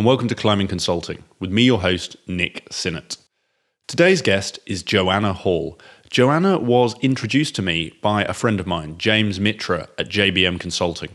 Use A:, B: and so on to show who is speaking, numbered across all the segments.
A: and welcome to Climbing Consulting with me, your host, Nick Sinnott. Today's guest is Joanna Hall. Joanna was introduced to me by a friend of mine, James Mitra at JBM Consulting.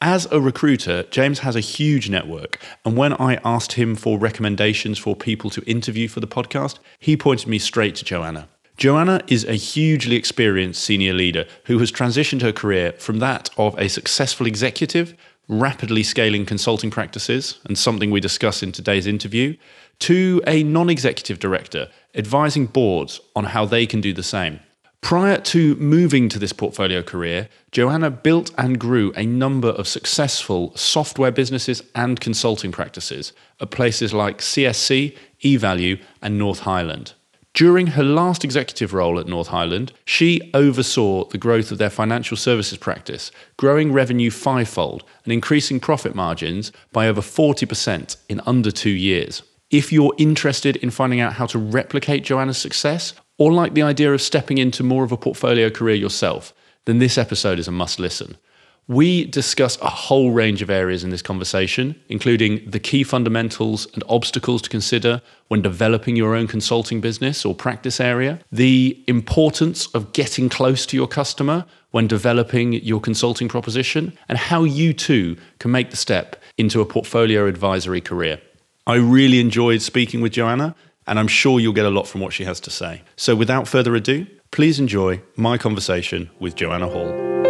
A: As a recruiter, James has a huge network, and when I asked him for recommendations for people to interview for the podcast, he pointed me straight to Joanna. Joanna is a hugely experienced senior leader who has transitioned her career from that of a successful executive, rapidly scaling consulting practices, and something we discuss in today's interview, to a non executive director advising boards on how they can do the same. Prior to moving to this portfolio career, Joanna built and grew a number of successful software businesses and consulting practices at places like CSC, eValue, and North Highland. During her last executive role at North Highland, she oversaw the growth of their financial services practice, growing revenue fivefold and increasing profit margins by over 40% in under two years. If you're interested in finding out how to replicate Joanna's success, or like the idea of stepping into more of a portfolio career yourself, then this episode is a must listen. We discuss a whole range of areas in this conversation, including the key fundamentals and obstacles to consider when developing your own consulting business or practice area, the importance of getting close to your customer when developing your consulting proposition, and how you too can make the step into a portfolio advisory career. I really enjoyed speaking with Joanna, and I'm sure you'll get a lot from what she has to say. So, without further ado, please enjoy my conversation with Joanna Hall.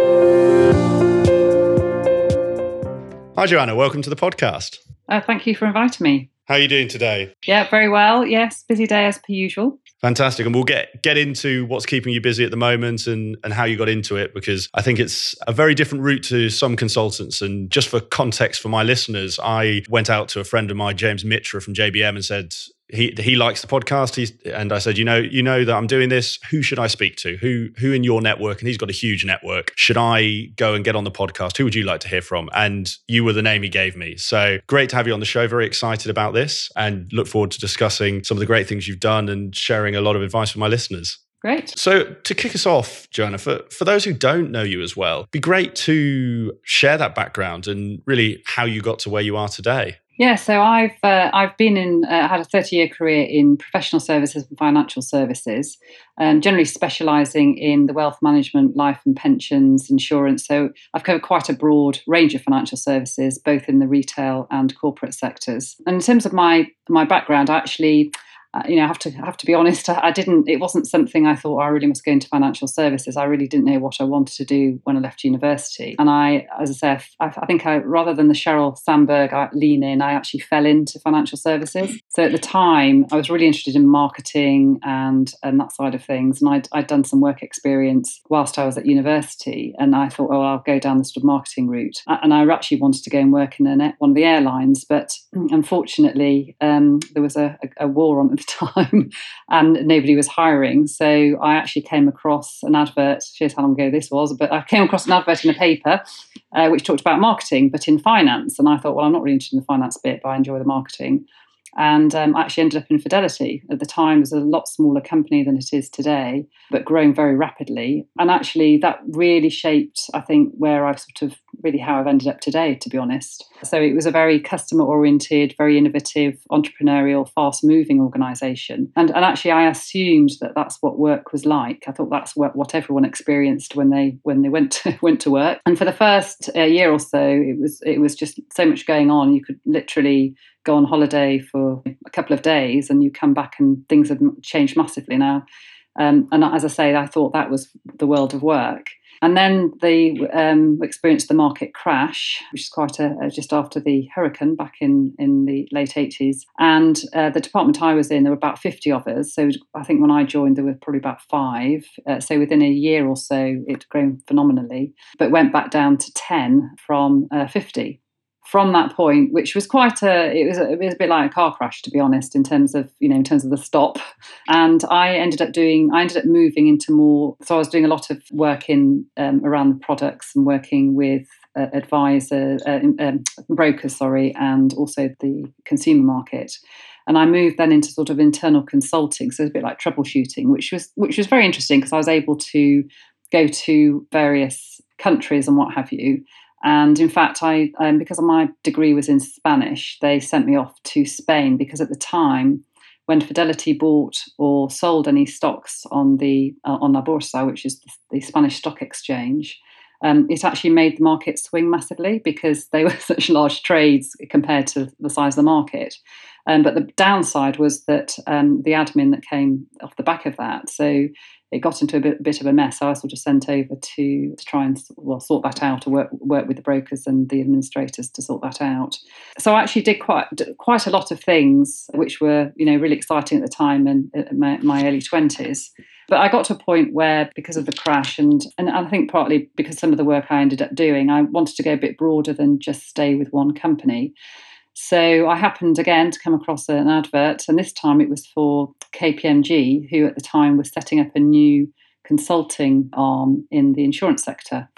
A: Hi, Joanna. Welcome to the podcast.
B: Uh, thank you for inviting me.
A: How are you doing today?
B: Yeah, very well. Yes, busy day as per usual.
A: Fantastic. And we'll get get into what's keeping you busy at the moment and, and how you got into it because I think it's a very different route to some consultants. And just for context for my listeners, I went out to a friend of mine, James Mitra from JBM, and said, he he likes the podcast. He's and I said, you know, you know that I'm doing this. Who should I speak to? Who who in your network? And he's got a huge network. Should I go and get on the podcast? Who would you like to hear from? And you were the name he gave me. So great to have you on the show. Very excited about this, and look forward to discussing some of the great things you've done and sharing a lot of advice with my listeners.
B: Great.
A: So to kick us off, Joanna, for, for those who don't know you as well, be great to share that background and really how you got to where you are today.
B: Yeah, so I've uh, I've been in uh, had a thirty year career in professional services and financial services, um, generally specialising in the wealth management, life and pensions, insurance. So I've covered quite a broad range of financial services, both in the retail and corporate sectors. And in terms of my my background, I actually you know, I have to have to be honest. I, I, didn't. It wasn't something I thought oh, I really must go into financial services. I really didn't know what I wanted to do when I left university. And I, as I say, I, I think I rather than the Sheryl Sandberg I lean in, I actually fell into financial services. So at the time, I was really interested in marketing and and that side of things. And I'd, I'd done some work experience whilst I was at university, and I thought, oh, I'll go down the sort of marketing route. And I actually wanted to go and work in one of the airlines, but unfortunately, um, there was a, a, a war on the time and nobody was hiring. So I actually came across an advert, shows how long ago this was, but I came across an advert in a paper uh, which talked about marketing, but in finance. And I thought, well, I'm not really interested in the finance bit, but I enjoy the marketing and um, I actually ended up in Fidelity. At the time, it was a lot smaller company than it is today, but growing very rapidly. And actually, that really shaped, I think, where I've sort of really how I've ended up today, to be honest. So it was a very customer oriented, very innovative, entrepreneurial, fast moving organization. And, and actually, I assumed that that's what work was like. I thought that's what, what everyone experienced when they when they went to, went to work. And for the first uh, year or so, it was it was just so much going on. You could literally go on holiday for a couple of days and you come back and things have changed massively now. Um, and as I say, I thought that was the world of work. And then they um, experienced the market crash, which is quite a, just after the hurricane back in, in the late 80s. And uh, the department I was in, there were about 50 of us. So I think when I joined, there were probably about five. Uh, so within a year or so, it grown phenomenally, but went back down to 10 from uh, 50 from that point, which was quite a it was, a, it was a bit like a car crash, to be honest, in terms of you know in terms of the stop. And I ended up doing I ended up moving into more. So I was doing a lot of work in um, around the products and working with uh, advisors, uh, um, brokers, sorry, and also the consumer market. And I moved then into sort of internal consulting, so it's a bit like troubleshooting, which was which was very interesting because I was able to go to various countries and what have you And in fact, I um, because my degree was in Spanish, they sent me off to Spain because at the time, when Fidelity bought or sold any stocks on the uh, on La Bolsa, which is the, the Spanish stock exchange, um, it actually made the market swing massively because they were such large trades compared to the size of the market. Um, but the downside was that um, the admin that came off the back of that, so it got into a bit, bit, of a mess. I was sort of sent over to, to try and well sort that out, or work work with the brokers and the administrators to sort that out. So I actually did quite quite a lot of things, which were you know really exciting at the time and in my, my early twenties. But I got to a point where, because of the crash, and and I think partly because some of the work I ended up doing, I wanted to go a bit broader than just stay with one company. So I happened again to come across an advert, and this time it was for KPMG, who at the time was setting up a new consulting arm in the insurance sector.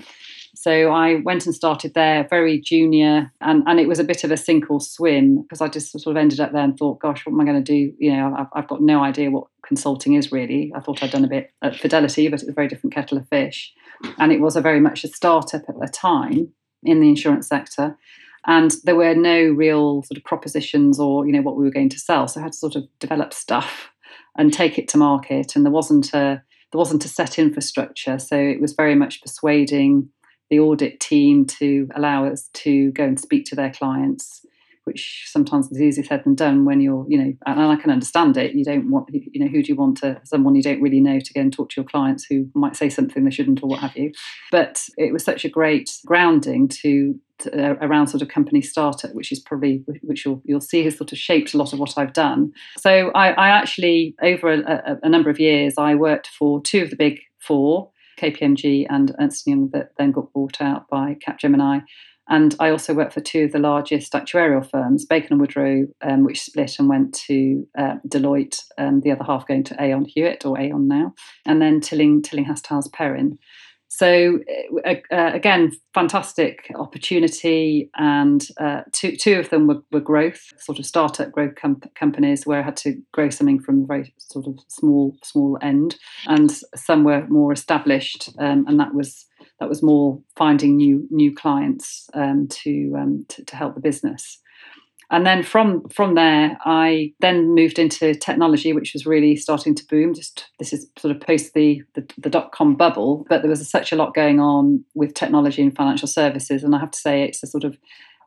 B: So I went and started there, very junior, and, and it was a bit of a sink or swim because I just sort of ended up there and thought, gosh, what am I going to do? You know, I've, I've got no idea what consulting is really. I thought I'd done a bit at Fidelity, but it's a very different kettle of fish. And it was a very much a startup at the time in the insurance sector and there were no real sort of propositions or you know what we were going to sell. So i had to sort of develop stuff and take it to market and there wasn't a there wasn't a set infrastructure. So it was very much persuading the audit team to allow us to go and speak to their clients which sometimes is easier said than done when you're, you know, and I can understand it. You don't want, you know, who do you want to, someone you don't really know to go and talk to your clients who might say something they shouldn't or what have you. But it was such a great grounding to, to uh, around sort of company startup, which is probably, which you'll, you'll see has sort of shaped a lot of what I've done. So I, I actually, over a, a, a number of years, I worked for two of the big four, KPMG and Ernst Young, that then got bought out by Capgemini. And I also worked for two of the largest actuarial firms, Bacon and Woodrow, um, which split and went to uh, Deloitte, um, the other half going to Aon Hewitt or Aon now, and then Tilling Tillinghast Perrin. So uh, uh, again, fantastic opportunity, and uh, two two of them were, were growth, sort of startup growth com- companies where I had to grow something from a very sort of small small end, and some were more established, um, and that was that was more finding new new clients um, to, um, to, to help the business. And then from from there, I then moved into technology, which was really starting to boom. Just this is sort of post the the, the dot com bubble, but there was such a lot going on with technology and financial services, and I have to say it's a sort of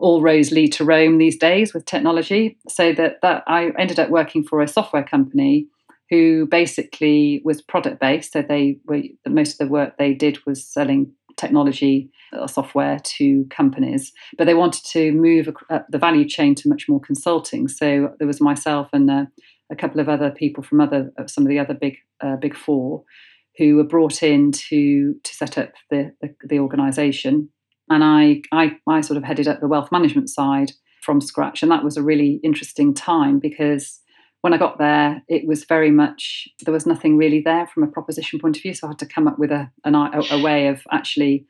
B: all roads lead to Rome these days with technology. So that that I ended up working for a software company who basically was product based. So they were most of the work they did was selling technology or software to companies, but they wanted to move uh, the value chain to much more consulting. So there was myself and uh, a couple of other people from other uh, some of the other big uh, big four who were brought in to to set up the the, the organisation, and I, I I sort of headed up the wealth management side from scratch, and that was a really interesting time because when I got there, it was very much there was nothing really there from a proposition point of view. So I had to come up with a an, a, a way of actually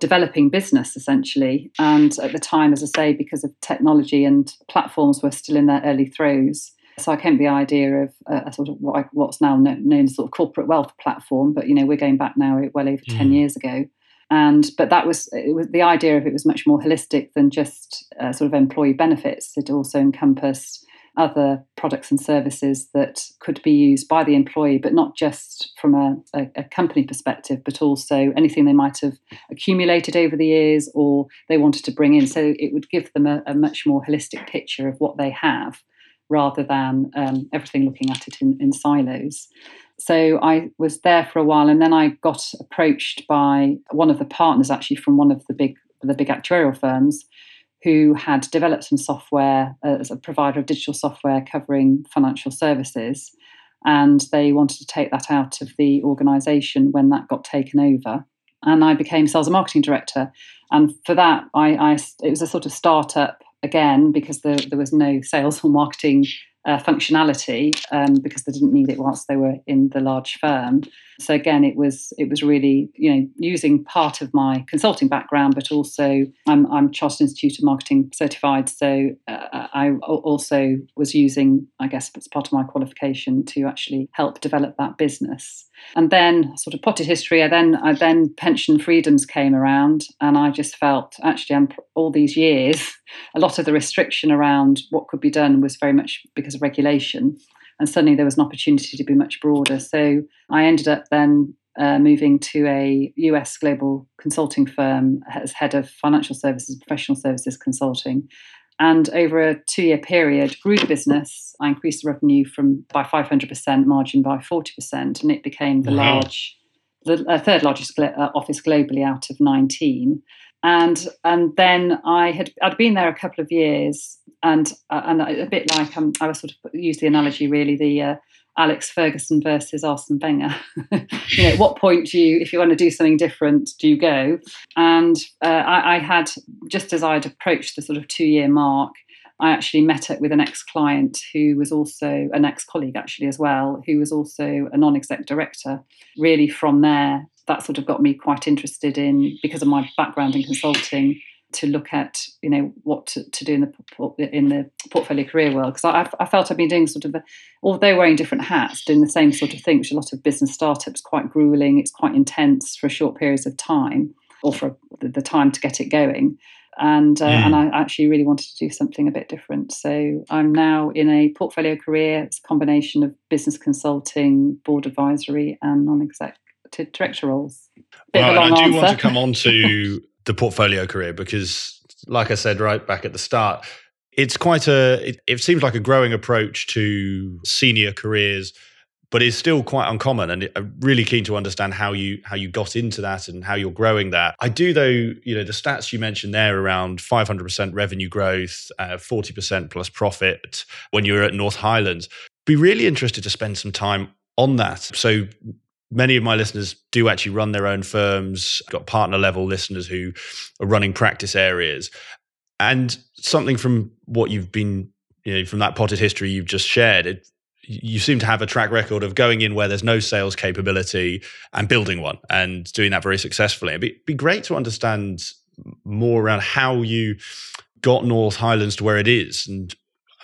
B: developing business essentially. And at the time, as I say, because of technology and platforms were still in their early throes. So I came to the idea of a, a sort of what I, what's now known, known, as sort of corporate wealth platform, but you know we're going back now well over mm. ten years ago. And but that was it was the idea of it was much more holistic than just uh, sort of employee benefits. It also encompassed other products and services that could be used by the employee, but not just from a, a, a, company perspective, but also anything they might have accumulated over the years or they wanted to bring in. So it would give them a, a much more holistic picture of what they have rather than um, everything looking at it in, in silos. So I was there for a while, and then I got approached by one of the partners, actually from one of the big the big actuarial firms, who had developed some software as a provider of digital software covering financial services. And they wanted to take that out of the organization when that got taken over. And I became sales and marketing director. And for that, I, I it was a sort of startup again because there, there was no sales or marketing uh, functionality um, because they didn't need it whilst they were in the large firm. So again, it was it was really you know using part of my consulting background, but also I'm I'm Chartered Institute of Marketing certified, so uh, I also was using I guess as part of my qualification to actually help develop that business. And then sort of potted history. I then I then pension freedoms came around, and I just felt actually I'm all these years a lot of the restriction around what could be done was very much because of regulation and suddenly there was an opportunity to be much broader. So I ended up then uh, moving to a US global consulting firm as head of financial services, professional services consulting. And over a two year period, grew the business. I increased the revenue from by 500%, margin by 40%, and it became the wow. large, the uh, third largest uh, office globally out of 19 and and then I had I'd been there a couple of years, and uh, and a bit like um, I was sort of use the analogy really the uh, Alex Ferguson versus Arsene Wenger. you know, at what point do you, if you want to do something different, do you go? And uh, I, I, had just as I'd approached the sort of two year mark. I actually met up with an ex client who was also an ex colleague, actually, as well, who was also a non exec director. Really, from there, that sort of got me quite interested in because of my background in consulting to look at you know what to, to do in the in the portfolio career world. Because I, I, felt I've been doing sort of a, although wearing different hats doing the same sort of thing which a lot of business startups quite grueling it's quite intense for short periods of time or for the time to get it going. And uh, mm. and I actually really wanted to do something a bit different. So I'm now in a portfolio career. It's a combination of business consulting board advisory and non-exec to director roles.
A: Bit right, I do answer. want to come on to the portfolio career because, like I said right back at the start, it's quite a. It, it seems like a growing approach to senior careers, but it's still quite uncommon. And I'm really keen to understand how you how you got into that and how you're growing that. I do though. You know the stats you mentioned there around 500% revenue growth, uh, 40% plus profit when you were at North Highlands. Be really interested to spend some time on that. So many of my listeners do actually run their own firms I've got partner level listeners who are running practice areas. And something from what you've been you know from that potted history you've just shared it, you seem to have a track record of going in where there's no sales capability and building one and doing that very successfully. It'd be, be great to understand more around how you got North Highlands to where it is and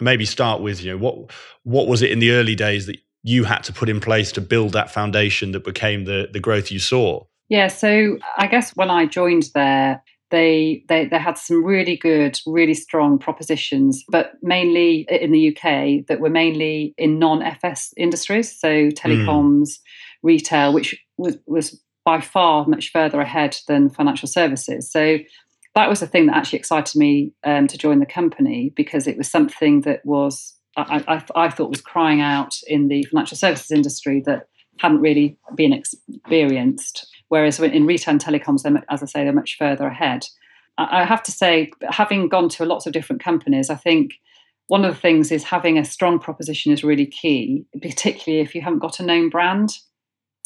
A: maybe start with you know what what was it in the early days that you had to put in place to build that foundation that became the the growth you saw?
B: Yeah, so I guess when I joined there, they, they they had some really good, really strong propositions, but mainly in the UK that were mainly in non-FS industries, so telecoms, mm. retail, which was was by far much further ahead than financial services. So that was the thing that actually excited me um, to join the company because it was something that was I, I, I, thought was crying out in the financial services industry that hadn't really been experienced. Whereas in retail and telecoms, as I say, they're much further ahead. I have to say, having gone to lots of different companies, I think one of the things is having a strong proposition is really key, particularly if you haven't got a known brand.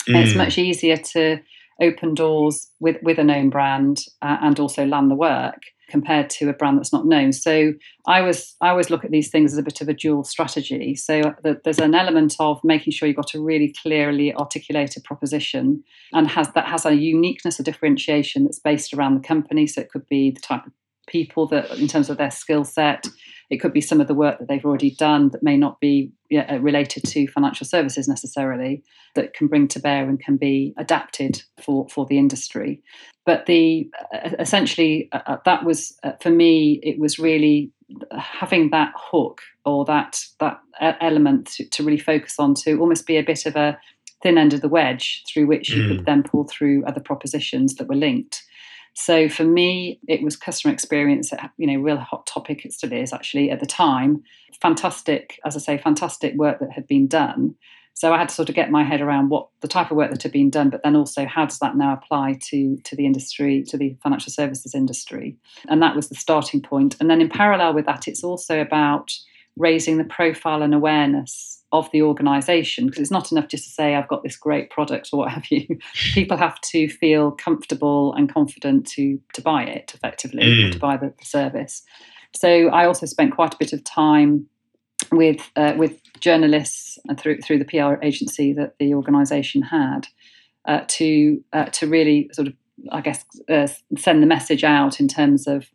B: Mm. It's much easier to open doors with, with a known brand uh, and also land the work compared to a brand that's not known. So I was I always look at these things as a bit of a dual strategy. So there's an element of making sure you've got a really clearly articulated proposition and has that has a uniqueness, a differentiation that's based around the company. So it could be the type of people that in terms of their skill set it could be some of the work that they've already done that may not be uh, related to financial services necessarily, that can bring to bear and can be adapted for, for the industry. But the uh, essentially uh, uh that was uh, for me, it was really having that hook or that that element to, to, really focus on to almost be a bit of a thin end of the wedge through which you mm. could then pull through other propositions that were linked. So for me, it was customer experience, you know, real hot topic. It still is actually at the time. Fantastic, as I say, fantastic work that had been done. So I had to sort of get my head around what the type of work that had been done, but then also how does that now apply to to the industry, to the financial services industry, and that was the starting point. And then in parallel with that, it's also about raising the profile and awareness of the organization because it's not enough just to say I've got this great product or what have you. People have to feel comfortable and confident to to buy it effectively, mm. to buy the, the, service. So I also spent quite a bit of time with uh, with journalists and through through the PR agency that the organisation had uh, to uh, to really sort of, I guess, uh, send the message out in terms of,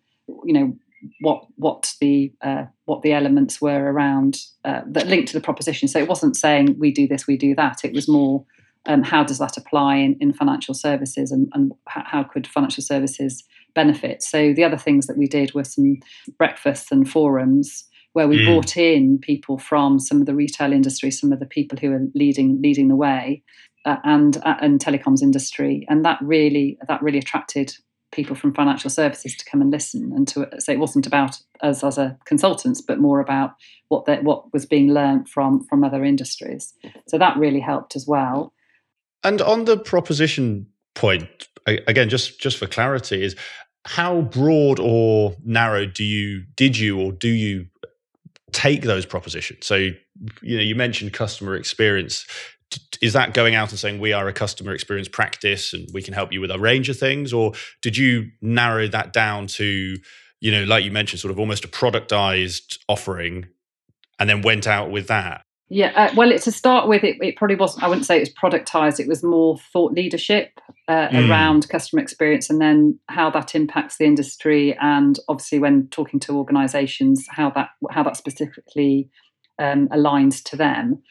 B: you know, what what the uh, what the elements were around uh, that linked to the proposition. So it wasn't saying we do this, we do that. It was more um, how does that apply in, in financial services, and, and how could financial services benefit. So the other things that we did were some breakfasts and forums where we mm. brought in people from some of the retail industry, some of the people who are leading leading the way, uh, and uh, and telecoms industry, and that really that really attracted people from financial services to come and listen and to say it wasn't about us as a consultants, but more about what that what was being learned from from other industries. So that really helped as well.
A: And on the proposition point, again, just just for clarity, is how broad or narrow do you did you or do you take those propositions? So you know you mentioned customer experience. Is that going out and saying we are a customer experience practice and we can help you with a range of things, or did you narrow that down to you know like you mentioned, sort of almost a productized offering, and then went out with that?
B: Yeah, uh, well, to start with, it, it, probably wasn't. I wouldn't say it was productized. It was more thought leadership uh, mm. around customer experience, and then how that impacts the industry, and obviously when talking to organisations, how that how that specifically um, aligns to them,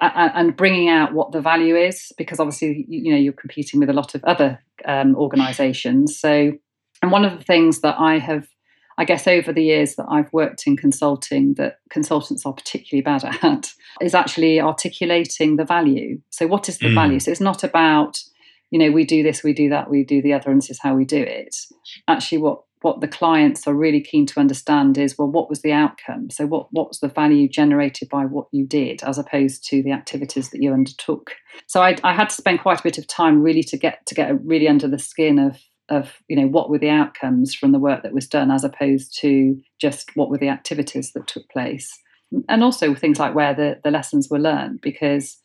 B: uh, and bringing out what the value is, because obviously you know you're competing with a lot of other um, organisations. So, and one of the things that I have I guess over the years that I've worked in consulting, that consultants are particularly bad at is actually articulating the value. So, what is the mm. value? So, it's not about, you know, we do this, we do that, we do the other, and this is how we do it. Actually, what what the clients are really keen to understand is well what was the outcome so what what was the value generated by what you did as opposed to the activities that you undertook so I, I, had to spend quite a bit of time really to get to get really under the skin of of you know what were the outcomes from the work that was done as opposed to just what were the activities that took place. And also things like where the, the lessons were learned because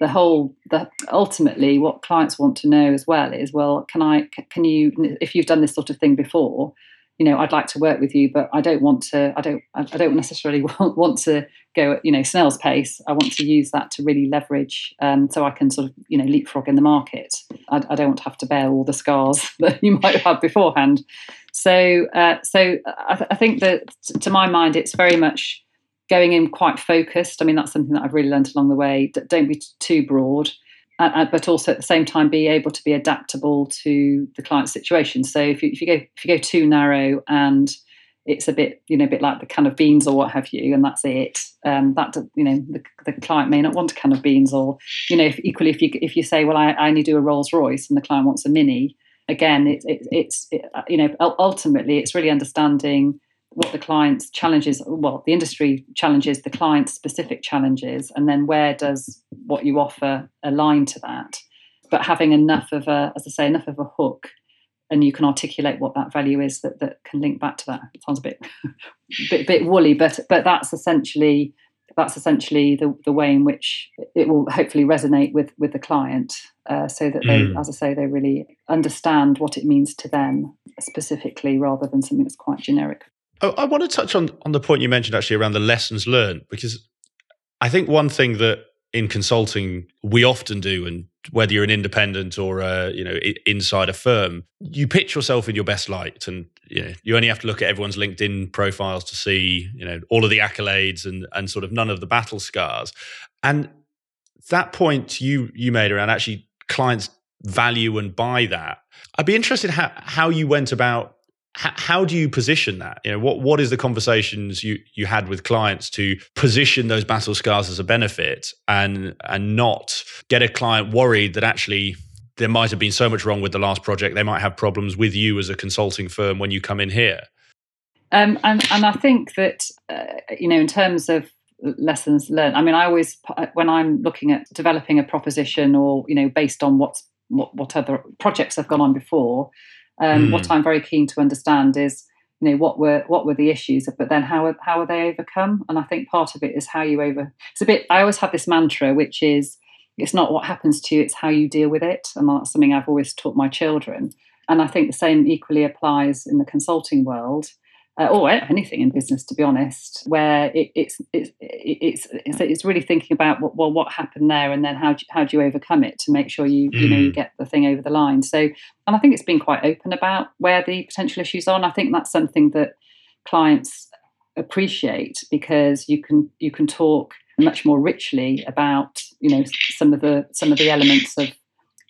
B: the whole the ultimately what clients want to know as well is well can i can you if you've done this sort of thing before you know i'd like to work with you but i don't want to i don't i don't necessarily want, to go at you know snail's pace. I want to use that to really leverage um, so i can sort of you know leapfrog in the market. I, I, don't want to have to bear all the scars that you might have had beforehand. So uh, so I, th- I think that to my mind it's very much going in quite focused. I mean that's something that i've really learned along the way. Don't be too broad uh, but also at the same time be able to be adaptable to the client's situation. So if you, if you go if you go too narrow and it's a bit you know a bit like the can of beans or what have you, and that's it. Um, that you know the, the client may not want a can of beans, or you know if, equally if you if you say well I, I only do a Rolls Royce and the client wants a Mini, again it, it, it's it, you know ultimately it's really understanding what the client's challenges, well, the industry challenges, the client specific challenges, and then where does what you offer align to that? But having enough of a, as I say, enough of a hook, and you can articulate what that value is that, that can link back to that. It sounds a bit, bit, bit woolly, but but that's essentially that's essentially the, the way in which it will hopefully resonate with with the client, uh, so that they, mm. as I say, they really understand what it means to them specifically, rather than something that's quite generic.
A: Oh, I want to touch on on the point you mentioned actually around the lessons learned because I think one thing that in consulting we often do, and whether you're an independent or a, you know inside a firm, you pitch yourself in your best light, and you know you only have to look at everyone's LinkedIn profiles to see you know all of the accolades and and sort of none of the battle scars. And that point you you made around actually clients value and buy that. I'd be interested how how you went about how do you position that? You know, what what is the conversations you you had with clients to position those battle scars as a benefit and and not get a client worried that actually there might have been so much wrong with the last project they might have problems with you as a consulting firm when you come in here.
B: Um, and and I think that uh, you know in terms of lessons learned. I mean, I always when I'm looking at developing a proposition or you know based on what's what, what other projects have gone on before um, mm. What I'm very keen to understand is, you know, what were what were the issues, but then how how are they overcome? And I think part of it is how you over. It's a bit. I always have this mantra, which is, it's not what happens to you; it's how you deal with it, and that's something I've always taught my children. And I think the same equally applies in the consulting world. Uh, or anything in business, to be honest, where it, it's, it's, it's it's it's really thinking about what, well what happened there, and then how do, how do you overcome it to make sure you you know you mm. get the thing over the line. So, and I think it's been quite open about where the potential issues are. And I think that's something that clients appreciate because you can you can talk much more richly about you know some of the some of the elements of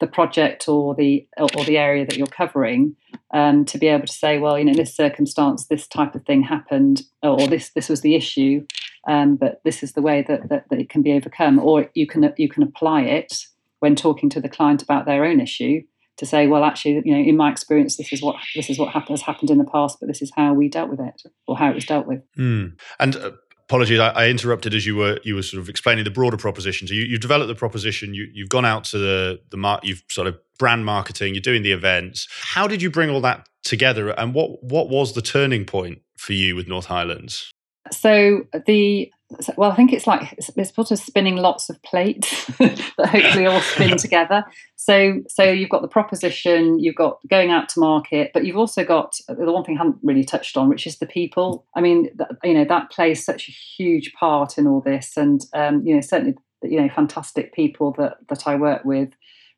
B: the project or the or the area that you're covering um, to be able to say well you know in this circumstance this type of thing happened or this this was the issue um, but this is the way that, that, that it can be overcome or you can you can apply it when talking to the client about their own issue to say well actually you know in my experience this is what this is what has happened in the past but this is how we dealt with it or how it was dealt with
A: mm. and uh, apologies, I, I, interrupted as you were you were sort of explaining the broader proposition. So you, you developed the proposition, you, you've gone out to the the mar- you've sort of brand marketing, you're doing the events. How did you bring all that together, and what what was the turning point for you with North Highlands?
B: So the well, I think it's like it's, sort of spinning lots of plates that hopefully all spin together. So, so you've got the proposition, you've got going out to market, but you've also got the one thing I haven't really touched on, which is the people. I mean, you know, that plays such a huge part in all this, and um, you know, certainly, you know, fantastic people that that I work with,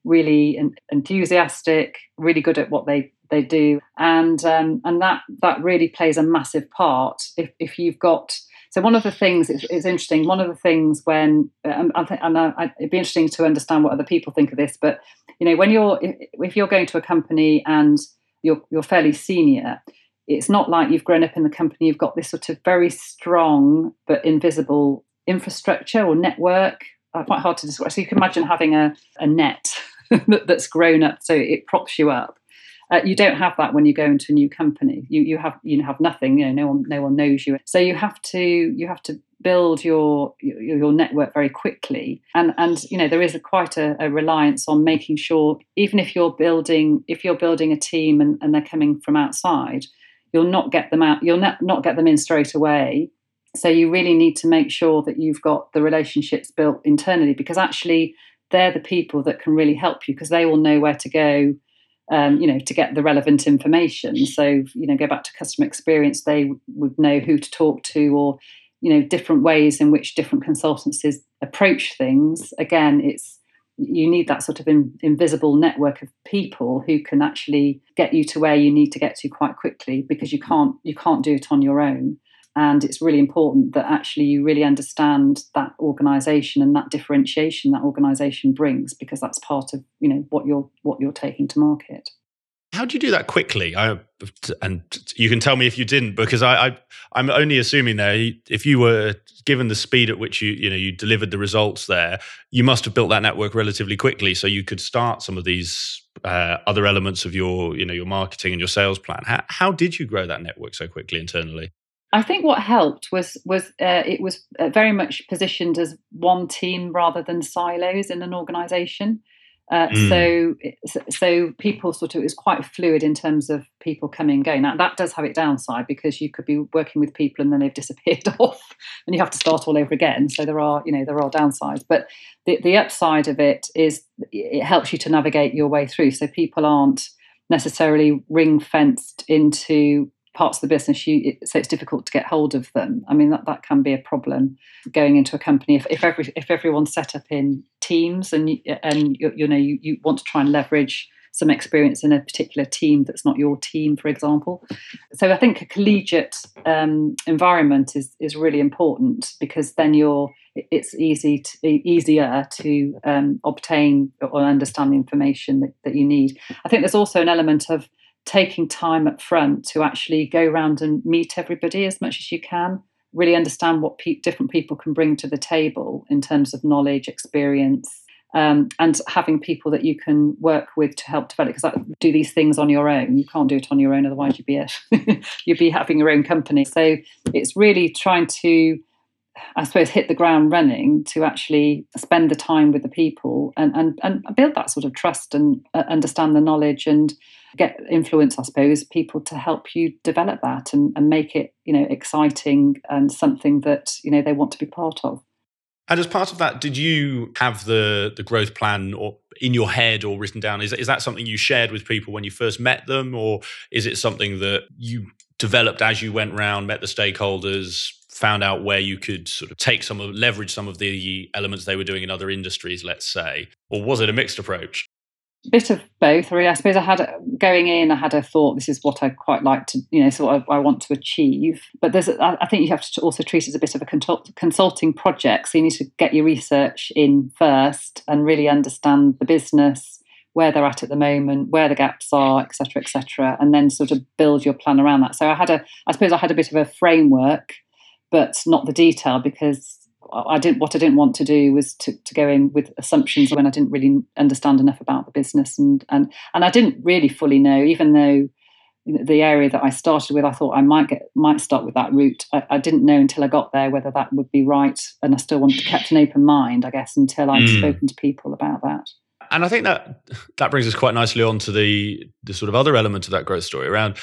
B: really enthusiastic, really good at what they they do, and um, and that that really plays a massive part if if you've got so one of the things it's, interesting. One of the things when um, I think, and I, it'd be interesting to understand what other people think of this, but you know, when you're if, if you're going to a company and you're you're fairly senior, it's not like you've grown up in the company. You've got this sort of very strong but invisible infrastructure or network. Uh, quite hard to describe. So you can imagine having a, a net that's grown up, so it props you up. Uh, you don't have that when you go into a new company. You you have you have nothing. You know, no one no one knows you. So you have to you have to build your your network very quickly and and you know there is a quite a, a, reliance on making sure even if you're building if you're building a team and, and they're coming from outside you'll not get them out you'll not, not get them in straight away so you really need to make sure that you've got the relationships built internally because actually they're the people that can really help you because they will know where to go um, you know, to get the relevant information. So, you know, go back to customer experience, they would know who to talk to or, you know, different ways in which different consultancies approach things. Again, it's you need that sort of in, invisible network of people who can actually get you to where you need to get to quite quickly because you can't you can't do it on your own and it's really important that actually you really understand that organization and that differentiation that organization brings because that's part of you know what you're what you're taking to market.
A: How do you do that quickly? I, and you can tell me if you didn't because I, I i'm only assuming there if you were given the speed at which you you know you delivered the results there you must have built that network relatively quickly so you could start some of these uh, other elements of your you know your marketing and your sales plan. How, how did you grow that network so quickly internally
B: I think what helped was was uh, it was uh, very much positioned as one team rather than silos in an organisation. Uh, mm. So so people sort of it was quite fluid in terms of people coming and going. Now that does have its downside because you could be working with people and then they've disappeared off, and you have to start all over again. So there are you know there are downsides, but the the upside of it is it helps you to navigate your way through. So people aren't necessarily ring fenced into parts of the business you so it's difficult to get hold of them. I mean that, that can be a problem going into a company if, if every if everyone's set up in teams and and you, you know you, you want to try and leverage some experience in a particular team that's not your team for example. So i think a collegiate um, environment is is really important because then you're it's easy to, easier to um, obtain or understand the information that, that you need. I think there's also an element of taking time up front to actually go around and meet everybody as much as you can really understand what pe- different people can bring to the table in terms of knowledge experience um, and having people that you can work with to help develop because do these things on your own. You can't do it on your own otherwise you'd be a, you'd be having your own company. So it's really trying to I suppose, hit the ground running to actually spend the time with the people and, and, and build that sort of trust and uh, understand the knowledge and get influence, I suppose, people to help you develop that and, and make it, you know, exciting and something that, you know, they want to be part of.
A: And as part of that, did you have the the growth plan or in your head or written down? Is is that something you shared with people when you first met them, or is it something that you developed as you went round, met the stakeholders, found out where you could sort of take some of leverage some of the elements they were doing in other industries, let's say, or was it a mixed approach?
B: Bit of both really. I suppose i had going in i had a thought this is what i quite like to you know so I, I want to achieve. But there's I think you have to also treat it as a bit of a consult, consulting project. So you need to get your research in first and really understand the business where they're at at the moment where the gaps are etc etc and then sort of build your plan around that. So i had a i suppose i had a bit of a framework but not the detail because I didn't. What I didn't want to do was to, to go in with assumptions when I didn't really understand enough about the business, and and and I didn't really fully know, even though the area that I started with, I thought I might get might start with that route. I, I, didn't know until I got there whether that would be right, and I still wanted to kept an open mind, I guess, until I'd mm. spoken to people about that.
A: And I think that that brings us quite nicely on to the the sort of other element of that growth story around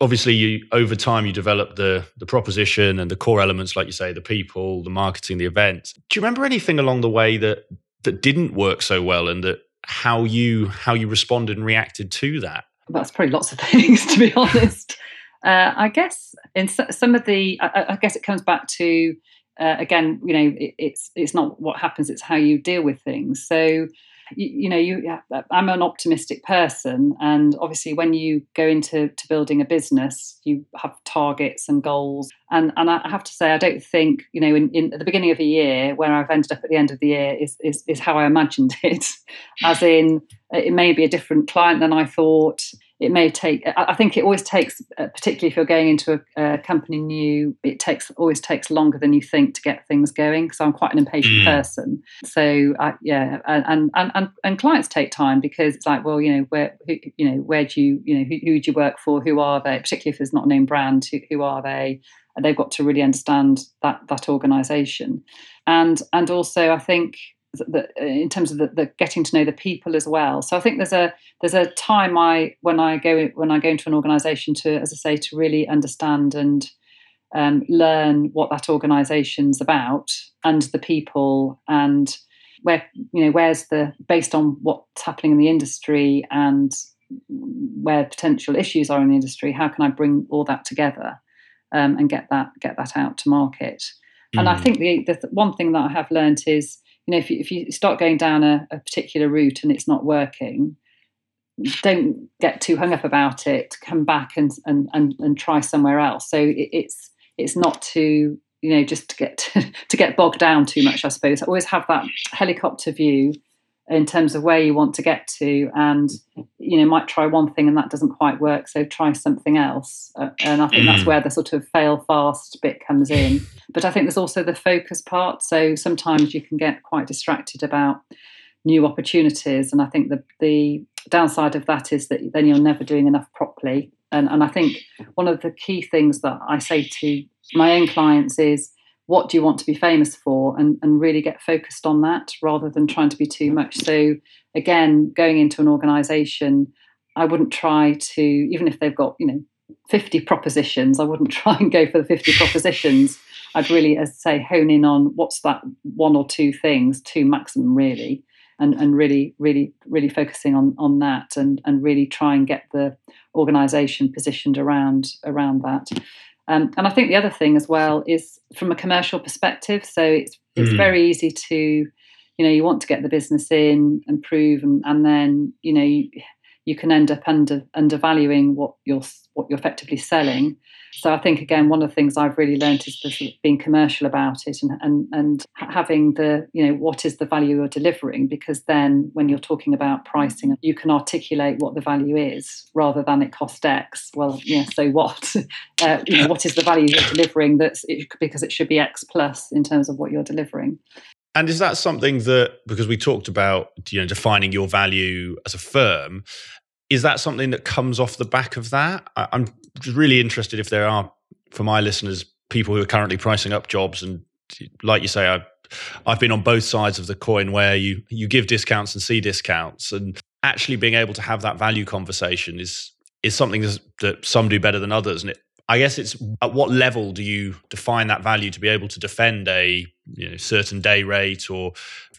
A: obviously you over time you develop the the proposition and the core elements like you say the people the marketing the events. Do you remember anything along the way that that didn't work so well and that how you how you responded and reacted to that?
B: That's probably lots of things to be honest. Uh, i guess in some of the i, I guess it comes back to uh, again you know it, it's it's not what happens it's how you deal with things. So you, you know, you uh, I'm an optimistic person, and obviously, when you go into to building a business, you have targets and goals. And and I have to say, I don't think you know, in, in at the beginning of a year, where I've ended up at the end of the year, is is, is how I imagined it. As in, it may be a different client than I thought it may take i think it always takes uh, particularly if you're going into a, a, company new it takes always takes longer than you think to get things going because i'm quite an impatient mm. person. So uh, yeah and, and and and clients take time because it's like well you know where who, you know where do you you know who, who do you work for? Who are they? Particularly if there's not a name brand who, who are they? And they've got to really understand that that organization. And and also i think the, in terms of the, the, getting to know the people as well. So I think there's a there's a time I when I go when I go into an organisation to, as I say, to really understand and um, learn what that organisation's about and the people and where you know where's the based on what's happening in the industry and where potential issues are in the industry. How can I bring all that together um, and get that get that out to market? Mm. And I mm. think the, the one thing that I have learned is you know if you, if you start going down a, a particular route and it's not working don't get too hung up about it. Come back and and and, and try somewhere else. So it, it's it's not to you know just to get to, to get bogged down too much i suppose. Always have that helicopter view in terms of where you want to get to and you know might try one thing and that doesn't quite work so try something else. Uh, and i think that's mm. where the sort of fail fast bit comes in. But i think there's also the focus part so sometimes you can get quite distracted about new opportunities and i think the the downside of that is that then you're never doing enough properly. And and i think one of the key things that i say to my own clients is what do you want to be famous for? And, and really get focused on that rather than trying to be too much. So again going into an organization i wouldn't try to even if they've got you know 50 propositions i wouldn't try and go for the 50 propositions. I'd really as I say hone in on what's that one or two things two maximum really and, and really really really focusing on on that and and really try and get the organization positioned around around that um, and I think the other thing as well is from a commercial perspective. So it's it's mm. very easy to, you know, you want to get the business in and prove, and, and then you know you, you can end up under undervaluing what you're what you're effectively selling. So I think again, one of the things I've really learned is being commercial about it and, and and having the you know what is the value you're delivering because then when you're talking about pricing, you can articulate what the value is rather than it cost X. Well, yeah, so what? uh, you know, what is the value you're delivering? That's it, because it should be X plus in terms of what you're delivering.
A: And is that something that because we talked about you know defining your value as a firm, is that something that comes off the back of that? I, am really interested if there are, for my listeners, people who are currently pricing up jobs, and like you say, I've I've been on both sides of the coin where you you give discounts and see discounts, and actually being able to have that value conversation is is something that some do better than others, and it, I guess it's at what level do you define that value to be able to defend a you know, certain day rate or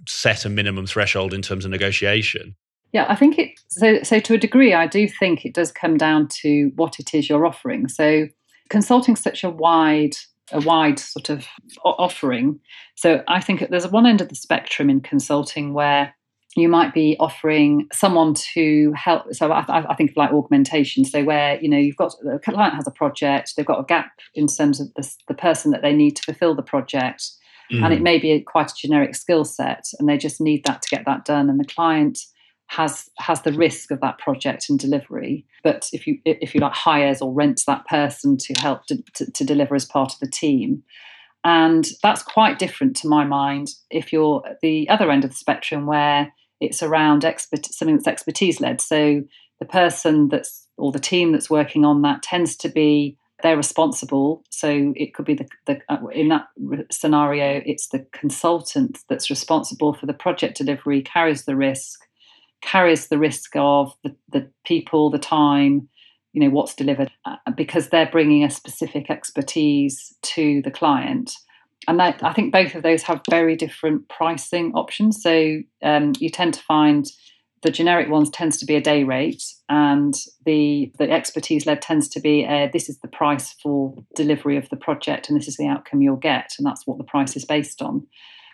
A: set a minimum threshold in terms of negotiation?
B: Yeah, I think it. So, so to a degree, I do think it does come down to what it is you're offering. So, consulting such a wide, a wide sort of offering. So, I think there's one end of the spectrum in consulting where you might be offering someone to help. So, I, I think of like augmentation. So, where you know you've got the client has a project, they've got a gap in terms of the, the person that they need to fulfil the project. Mm. And it may be a, quite a generic skill set, and they just need that to get that done. And the client has has the risk of that project and delivery but if you if you like hires or rents that person to help to, to, to, deliver as part of the team and that's quite different to my mind if you're at the other end of the spectrum where it's around expert, something that's expertise led so the person that's or the team that's working on that tends to be they're responsible. So it could be the, the uh, in that scenario it's the consultant that's responsible for the project delivery carries the risk carries the risk of the, the people, the time, you know, what's delivered, uh, because they're bringing a specific expertise to the client. And that, I think both of those have very different pricing options. So um, you tend to find the generic ones tends to be a day rate, and the the expertise led tends to be a, this is the price for delivery of the project, and this is the outcome you'll get, and that's what the price is based on.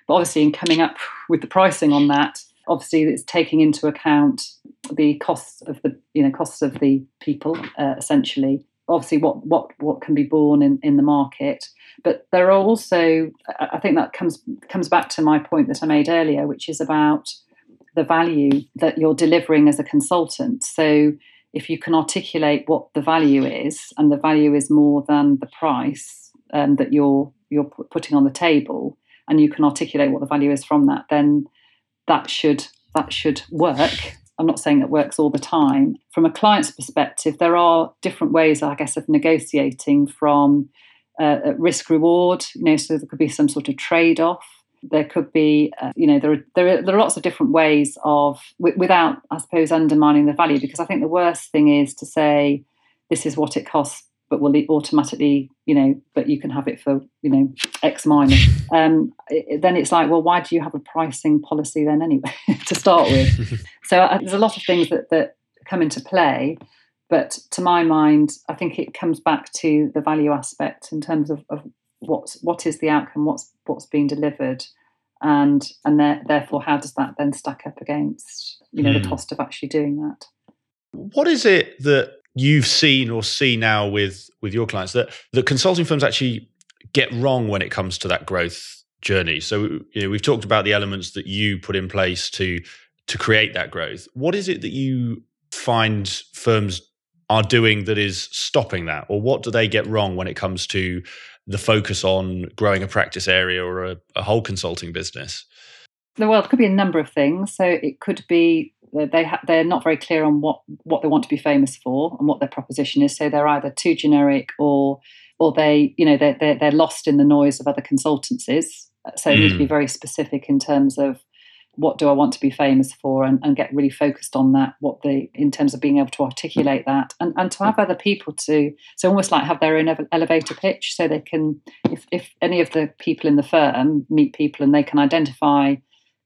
B: But obviously, in coming up with the pricing on that, obviously it's taking into account the costs of the you know costs of the people uh, essentially. Obviously what what what can be borne in, in the market. But there are also i think that comes comes back to my point that i made earlier which is about the value that you're delivering as a consultant. So if you can articulate what the value is and the value is more than the price um, that you're you're putting on the table and you can articulate what the value is from that then that should that should work. I'm not saying it works all the time. From a client's perspective, there are different ways, I guess, of negotiating from uh, risk reward. You know, so there could be some sort of trade off. There could be, uh, you know, there are, there are there are lots of different ways of w- without, I suppose, undermining the value. Because I think the worst thing is to say this is what it costs but will automatically, you know, but you can have it for, you know, X minus. Um, it, then it's like, well, why do you have a pricing policy then anyway to start with? so uh, there's a lot of things that, that come into play. But to my mind, I think it comes back to the value aspect in terms of, of what's what is the outcome, what's what's being delivered, and and there, therefore how does that then stack up against you know mm. the hmm. cost of actually doing that.
A: What is it that you've seen or see now with with your clients that the consulting firms actually get wrong when it comes to that growth journey. So you know, we've talked about the elements that you put in place to to create that growth. What is it that you find firms are doing that is stopping that, or what do they get wrong when it comes to the focus on growing a practice area or a, a whole consulting business?
B: Well, it could be a number of things. So it could be they ha- they're not very clear on what what they want to be famous for and what their proposition is. So they're either too generic or or they you know they're they're, they're lost in the noise of other consultancies. So mm. need to be hmm. very specific in terms of what do I want to be famous for and, and get really focused on that, what the in terms of being able to articulate that and, and to have other people to so almost like have their own elevator pitch so they can if, if any of the people in the firm meet people and they can identify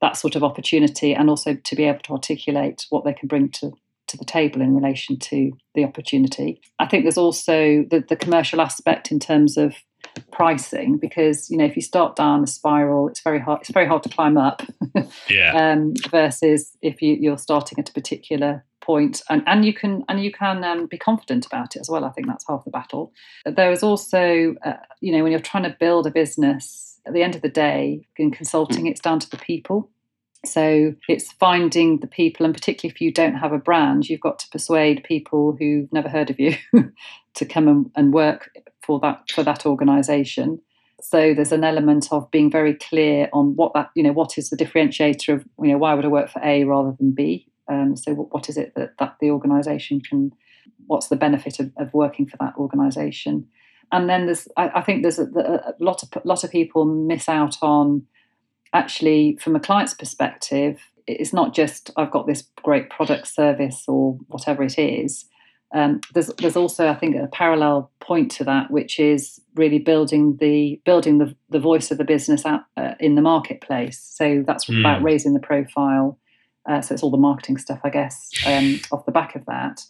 B: that sort of opportunity and also to be able to articulate what they can bring to to the table in relation to the opportunity. I think there's also the, the commercial aspect in terms of pricing because you know if you start down a spiral it's very hard it's very hard to climb up.
A: Yeah.
B: Um, versus if you, you're starting at a particular point and, and you can and you can um, be confident about it as well. I think that's half the battle. There is also uh, you know when you're trying to build a business at the end of the day, in consulting, it's down to the people. So it's finding the people, and particularly if you don't have a brand, you've got to persuade people who've never heard of you to come and, and work for that for that organisation. So there's an element of being very clear on what that you know what is the differentiator of you know why would I work for A rather than B. Um, so what, what is it that that the organisation can? What's the benefit of, of working for that organisation? And then there's I, I think there's a, a, lot of lot of people miss out on actually from a client's perspective it's not just I've got this great product service or whatever it is. Um, there's there's also I think a parallel point to that, which is really building the building the, the voice of the business out, uh, in the marketplace. So that's mm. about raising the profile Uh, so it's all the marketing stuff, I guess, um, off the back of that.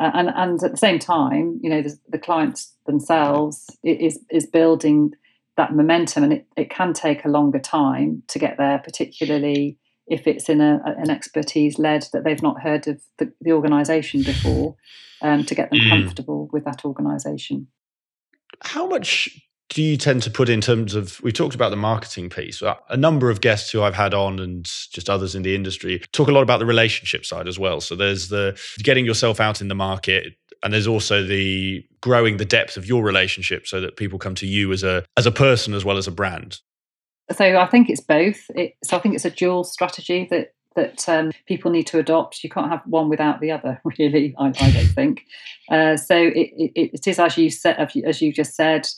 B: Uh, and and at the same time, you know, the, the clients themselves is is building that momentum, and it, it can take a longer time to get there, particularly if it's in a, an expertise led that they've not heard of the, the organisation before, um, to get them mm. comfortable with that organisation.
A: How much do you tend to put in terms of we talked about the marketing piece a number of guests who i've had on and just others in the industry talk a lot about the relationship side as well so there's the getting yourself out in the market and there's also the growing the depth of your relationship so that people come to you as a as a person as well as a brand
B: so I think it's both. It, so I think it's a dual strategy that that um, people need to adopt. You can't have one without the other, really. I, I don't think. Uh, so it, it, it is as you said, as you just said,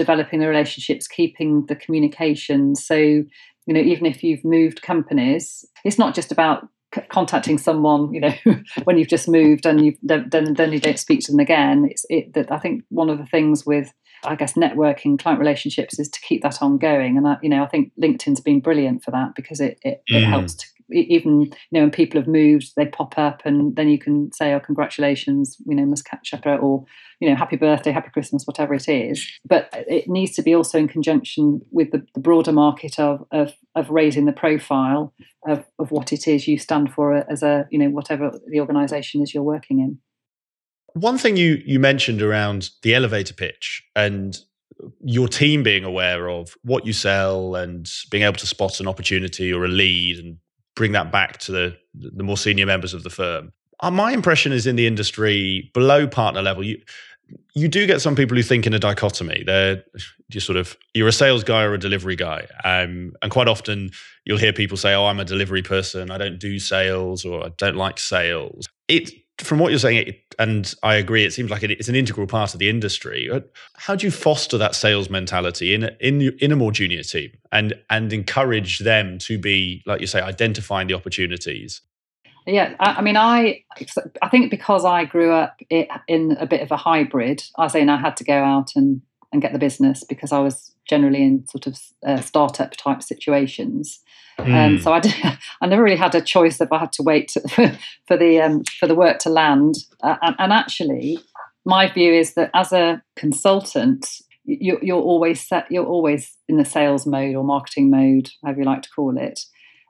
B: developing the relationships, keeping the communication. So you know, even if you've moved companies, it's not just about c- contacting someone. You know, when you've just moved and you then then you don't speak to them again. It's it that I think one of the things with I guess networking, client relationships is to keep that ongoing. And I, you know, I think LinkedIn's been brilliant for that because it it, mm. it helps to even you know when people have moved they pop up and then you can say oh congratulations you know must catch up or you know happy birthday happy christmas whatever it is. But it needs to be also in conjunction with the, the broader market of, of of raising the profile of, of what it is you stand for as a you know whatever the organization is you're working in.
A: One thing you you mentioned around the elevator pitch and your team being aware of what you sell and being able to spot an opportunity or a lead and bring that back to the the more senior members of the firm. Uh, my impression is in the industry below partner level, you you do get some people who think in a dichotomy. They're just sort of you're a sales guy or a delivery guy, um, and quite often you'll hear people say, "Oh, I'm a delivery person. I don't do sales, or I don't like sales." It from what you're saying, and I agree, it seems like it's an integral part of the industry. How do you foster that sales mentality in in in a more junior team and and encourage them to be, like you say, identifying the opportunities?
B: Yeah, I, I mean, I I think because I grew up in a bit of a hybrid, I was saying I had to go out and and get the business because I was generally in sort of uh, startup type situations. Mm. Um, so I, did, I never really had a choice if I had to wait for, for the um, for the work to land. Uh, and, and, actually, my view is that as a consultant, you, you're always set. You're always in the sales mode or marketing mode, however you like to call it.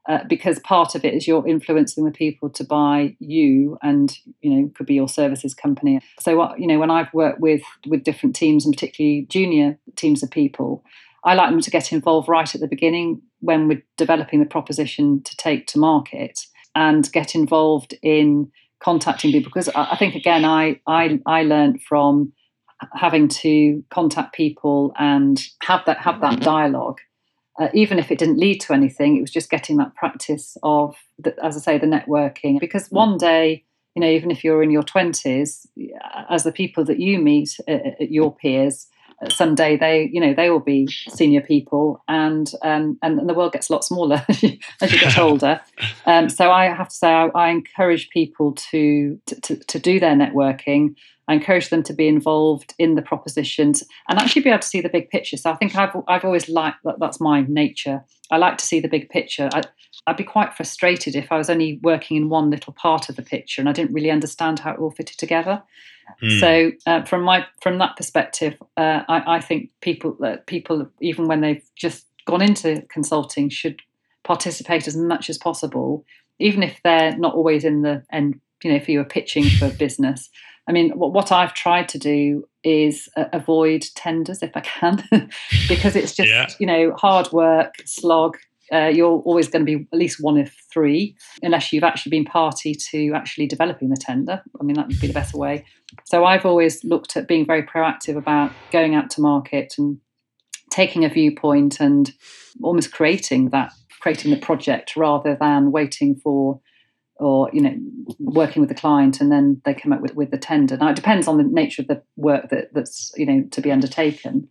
B: Uh, because part of it is you're influencing the people to buy you and you know could be your services company so what you know when i've worked with with different teams and particularly junior teams of people i like them to get involved right at the beginning when we're developing the proposition to take to market and get involved in contacting people. Because I think again I I, I learned from having to contact people and have that have that dialogue uh, even if it didn't lead to anything it was just getting that practice of the, as I say the networking. Because one day you know even if you're in your 20s as the people that you meet uh, uh your peers someday they you know they will be senior people and um, and, and the world gets a lot smaller as you, get older. Um, so i have to say I, I encourage people to, to to do their networking I encourage them to be involved in the propositions and actually be able to see the big picture. So I think I've, I've always liked that. That's my nature. I like to see the big picture. I, I'd be quite frustrated if I was only working in one little part of the picture and I didn't really understand how it all fitted together. Mm. So uh, from my from that perspective, uh, I, I, think people uh, people even when they've just gone into consulting should participate as much as possible, even if they're not always in the end. You know, if you are pitching for business, I mean, what, what I've tried to do is uh, avoid tenders if I can, because it's just yeah. you know hard work, slog, uh, you're always going to be at least one of three, unless you've actually been party to actually developing the tender. I mean, that would be the better way. So I've always looked at being very proactive about going out to market and taking a viewpoint and almost creating that, creating the project rather than waiting for or you know working with the client and then they come up with, with the tender now it depends on the nature of the work that, that's you know to be undertaken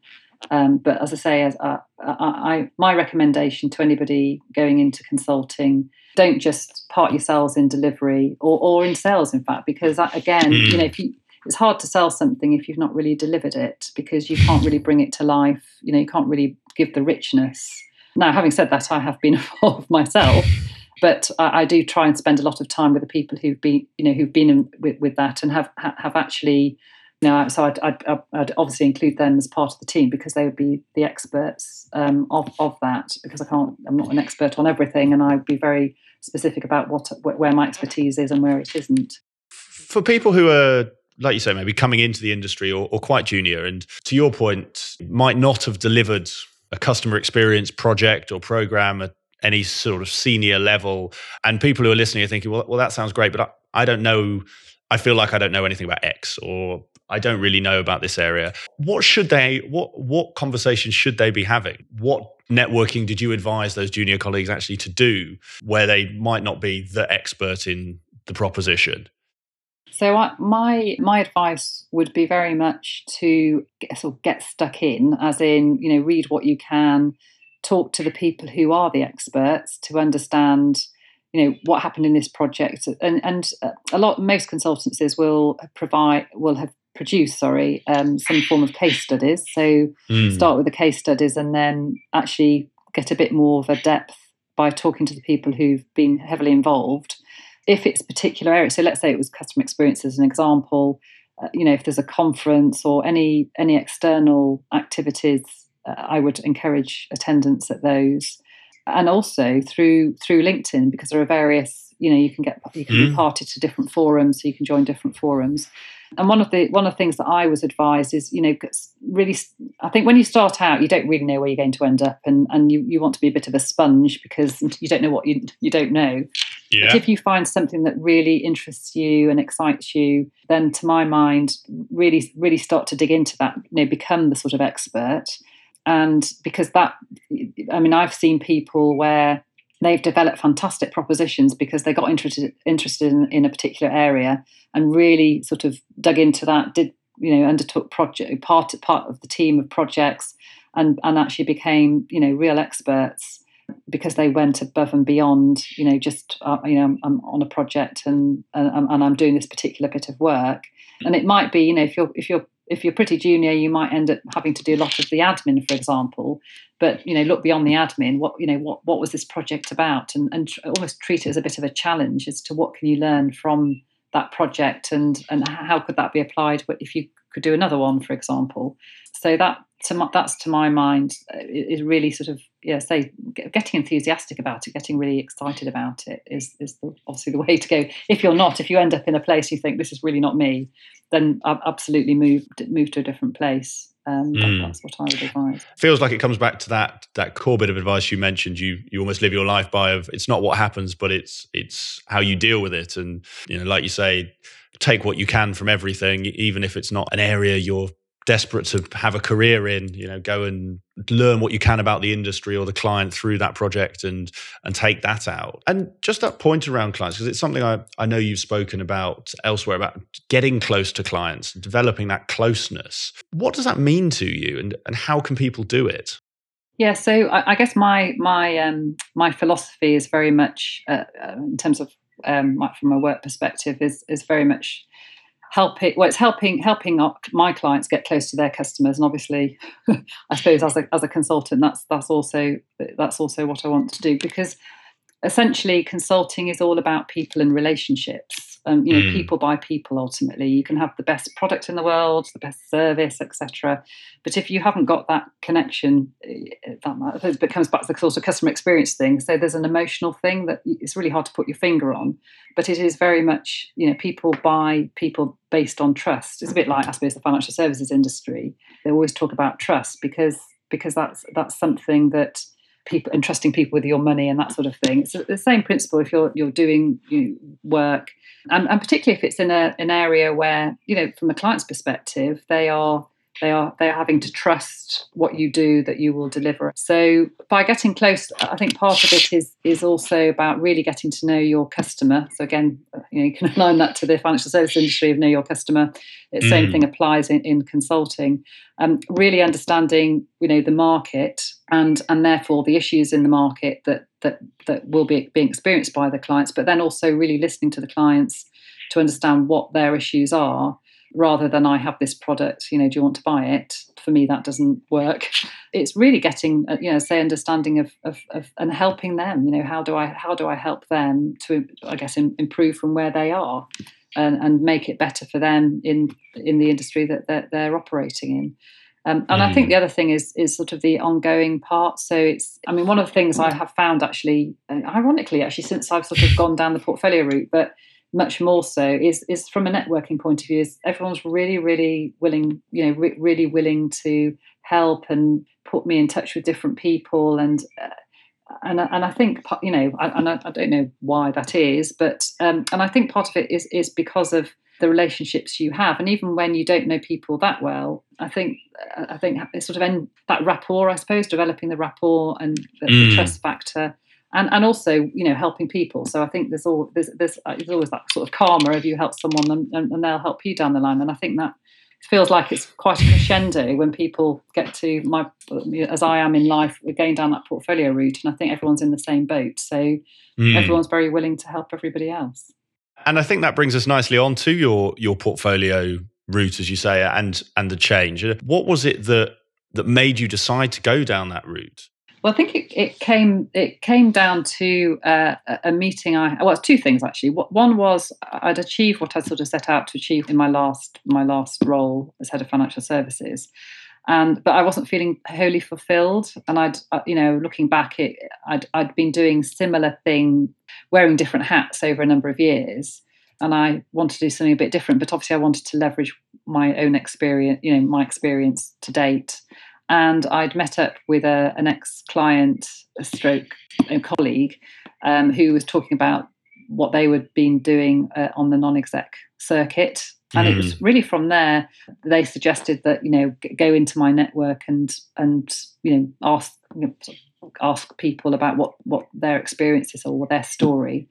B: um, but as I say, as uh, I, I, my recommendation to anybody going into consulting, don't just part yourselves in delivery or, or in sales, in fact, because that, again, mm. you know, if you, it's hard to sell something if you've not really delivered it because you can't really bring it to life. You know, you can't really give the richness. Now, having said that, I have been involved myself. But I, I, do try and spend a lot of time with the people who've been, you know, who've been in, with, with that and have have actually, you know, so I'd, I'd, I'd, obviously include them as part of the team because they would be the experts um, of of that. Because I can't, I'm not an expert on everything, and I'd be very specific about what where my expertise is and where it isn't.
A: For people who are like you say, maybe coming into the industry or, or, quite junior, and to your point, might not have delivered a customer experience project or program at any sort of senior level. And people who are listening are thinking, well, well, that sounds great, but I, I don't know. I feel like I don't know anything about X, or I don't really know about this area. What should they? What what conversations should they be having? What networking did you advise those junior colleagues actually to do, where they might not be the expert in the proposition?
B: So I, my my advice would be very much to get, sort of get stuck in, as in you know read what you can, talk to the people who are the experts to understand you know what happened in this project, and and a lot most consultancies will provide will have produced sorry um, some form of case studies. So mm. start with the case studies and then actually get a bit more of a depth by talking to the people who've been heavily involved if it's particular area, so let's say it was customer experience as an example, uh, you know, if there's a conference or any any external activities, I would encourage attendance at those, and also through through LinkedIn because there are various, you know, you can get you can mm. be parted to different forums, so you can join different forums. And one of the one of the things that I was advised is, you know, really, I think when you start out, you don't really know where you're going to end up, and and you, you want to be a bit of a sponge because you don't know what you you don't know. Yeah. But if you find something that really interests you and excites you, then to my mind, really really start to dig into that. You know, become the sort of expert, and because that, I mean, I've seen people where they've developed fantastic propositions because they got interested interested in, in, a particular area and really sort of dug into that did you know undertook project part part of the team of projects and and actually became you know real experts because they went above and beyond you know just uh, you know I'm, I'm, on a project and, and and I'm doing this particular bit of work. And it might be you know if you're if you're if you're pretty junior, you might end up having to do a lot of the admin, for example. But you know, look beyond the admin. What you know, what what was this project about, and and almost treat it as a bit of a challenge as to what can you learn from that project, and and how could that be applied if you could do another one, for example. So that to my, that's to my mind uh, is really sort of yeah say getting enthusiastic about it getting really excited about it is is the, obviously the way to go if you're not if you end up in a place you think this is really not me then absolutely move move to a different place. Um, mm. That's what I would advise.
A: Feels like it comes back to that that core bit of advice you mentioned. You you almost live your life by of it's not what happens, but it's it's how you deal with it. And you know, like you say, take what you can from everything, even if it's not an area you're desperate to have a career in you know go and learn what you can about the industry or the client through that project and and take that out. And just that point around clients because it's something I, I know you've spoken about elsewhere about getting close to clients developing that closeness. What does that mean to you and and how can people do it?
B: Yeah, so I, I guess my my um, my philosophy is very much uh, uh in terms of um, from a work perspective is is very much helping well it's helping helping my clients get close to their customers. And obviously i suppose as a, as a consultant that's that's also that's also what i want to do because essentially consulting is all about people and relationships um, you know mm. people buy people ultimately. You can have the best product in the world the best service etc but if you haven't got that connection eh, that it comes back to the sort of customer experience thing. So there's an emotional thing that it's really hard to put your finger on but it is very much you know people buy people based on trust. It's a bit like i suppose the financial services industry. They always talk about trust because because that's that's something that people entrusting people with your money and that sort of thing. It's the same principle if you're you're doing you know, work, and, and particularly if it's in a, an area where you know from a client's perspective they are they are they are having to trust what you do that you will deliver. So by getting close, I think part of it is is also about really getting to know your customer. So again, you, know, you can align that to the financial service industry of know your customer. The mm. same thing applies in, in consulting. Um, really understanding you know the market and and therefore the issues in the market that that that will be being experienced by the clients, but then also really listening to the clients to understand what their issues are rather than I have this product, you know, do you want to buy it? For me, that doesn't work. It's really getting, uh, you know, say understanding of, of, of and helping them. You know, how do I how do I help them to, I guess, improve from where they are, and, and make it better for them in in the industry that they're, they're operating in. Um, and mm. I think mm. the other thing is is sort of the ongoing part. So it's, I mean, one of the things I have found actually, uh, ironically, actually, since I've sort of gone down the portfolio route, but much more so is is from a networking point of view. Is everyone's really, really willing, you know, re- really willing to help and put me in touch with different people and. Uh, and and I think you know, and I, I, don't know why that is, but um, and I think part of it is is because of the relationships you have, and even when you don't know people that well, I think I think it's sort of end, that rapport, I suppose, developing the rapport and the, mm. the, trust factor, and and also you know helping people. So I think there's all there's there's, uh, there's always that sort of karma if you help someone and, and, and they'll help you down the line, and I think that feels like it's quite a crescendo when people get to my as I am in life, we're going down that portfolio route, and I think everyone's in the same boat. So mm. everyone's very willing to help everybody else.
A: And I think that brings us nicely on to your your portfolio route, as you say, and and the change. What was it that that made you decide to go down that route?
B: Well, I think it, it came it came down to uh, a meeting. I well, it's two things actually. One was I'd achieved what I sort of set out to achieve in my last my last role as head of financial services, and but I wasn't feeling wholly fulfilled. And I'd uh, you know looking back, it I'd I'd been doing similar thing wearing different hats over a number of years and I wanted to do something a bit different. But obviously, I wanted to leverage my own experience, you know, my experience to date. And I'd met up with a, an ex-client, a stroke a colleague, um, who was talking about what they had been doing uh, on the non-exec circuit. And mm. it was mm. really from there they suggested that you know go into my network and and you know ask you know, ask people about what what their experiences are or their story.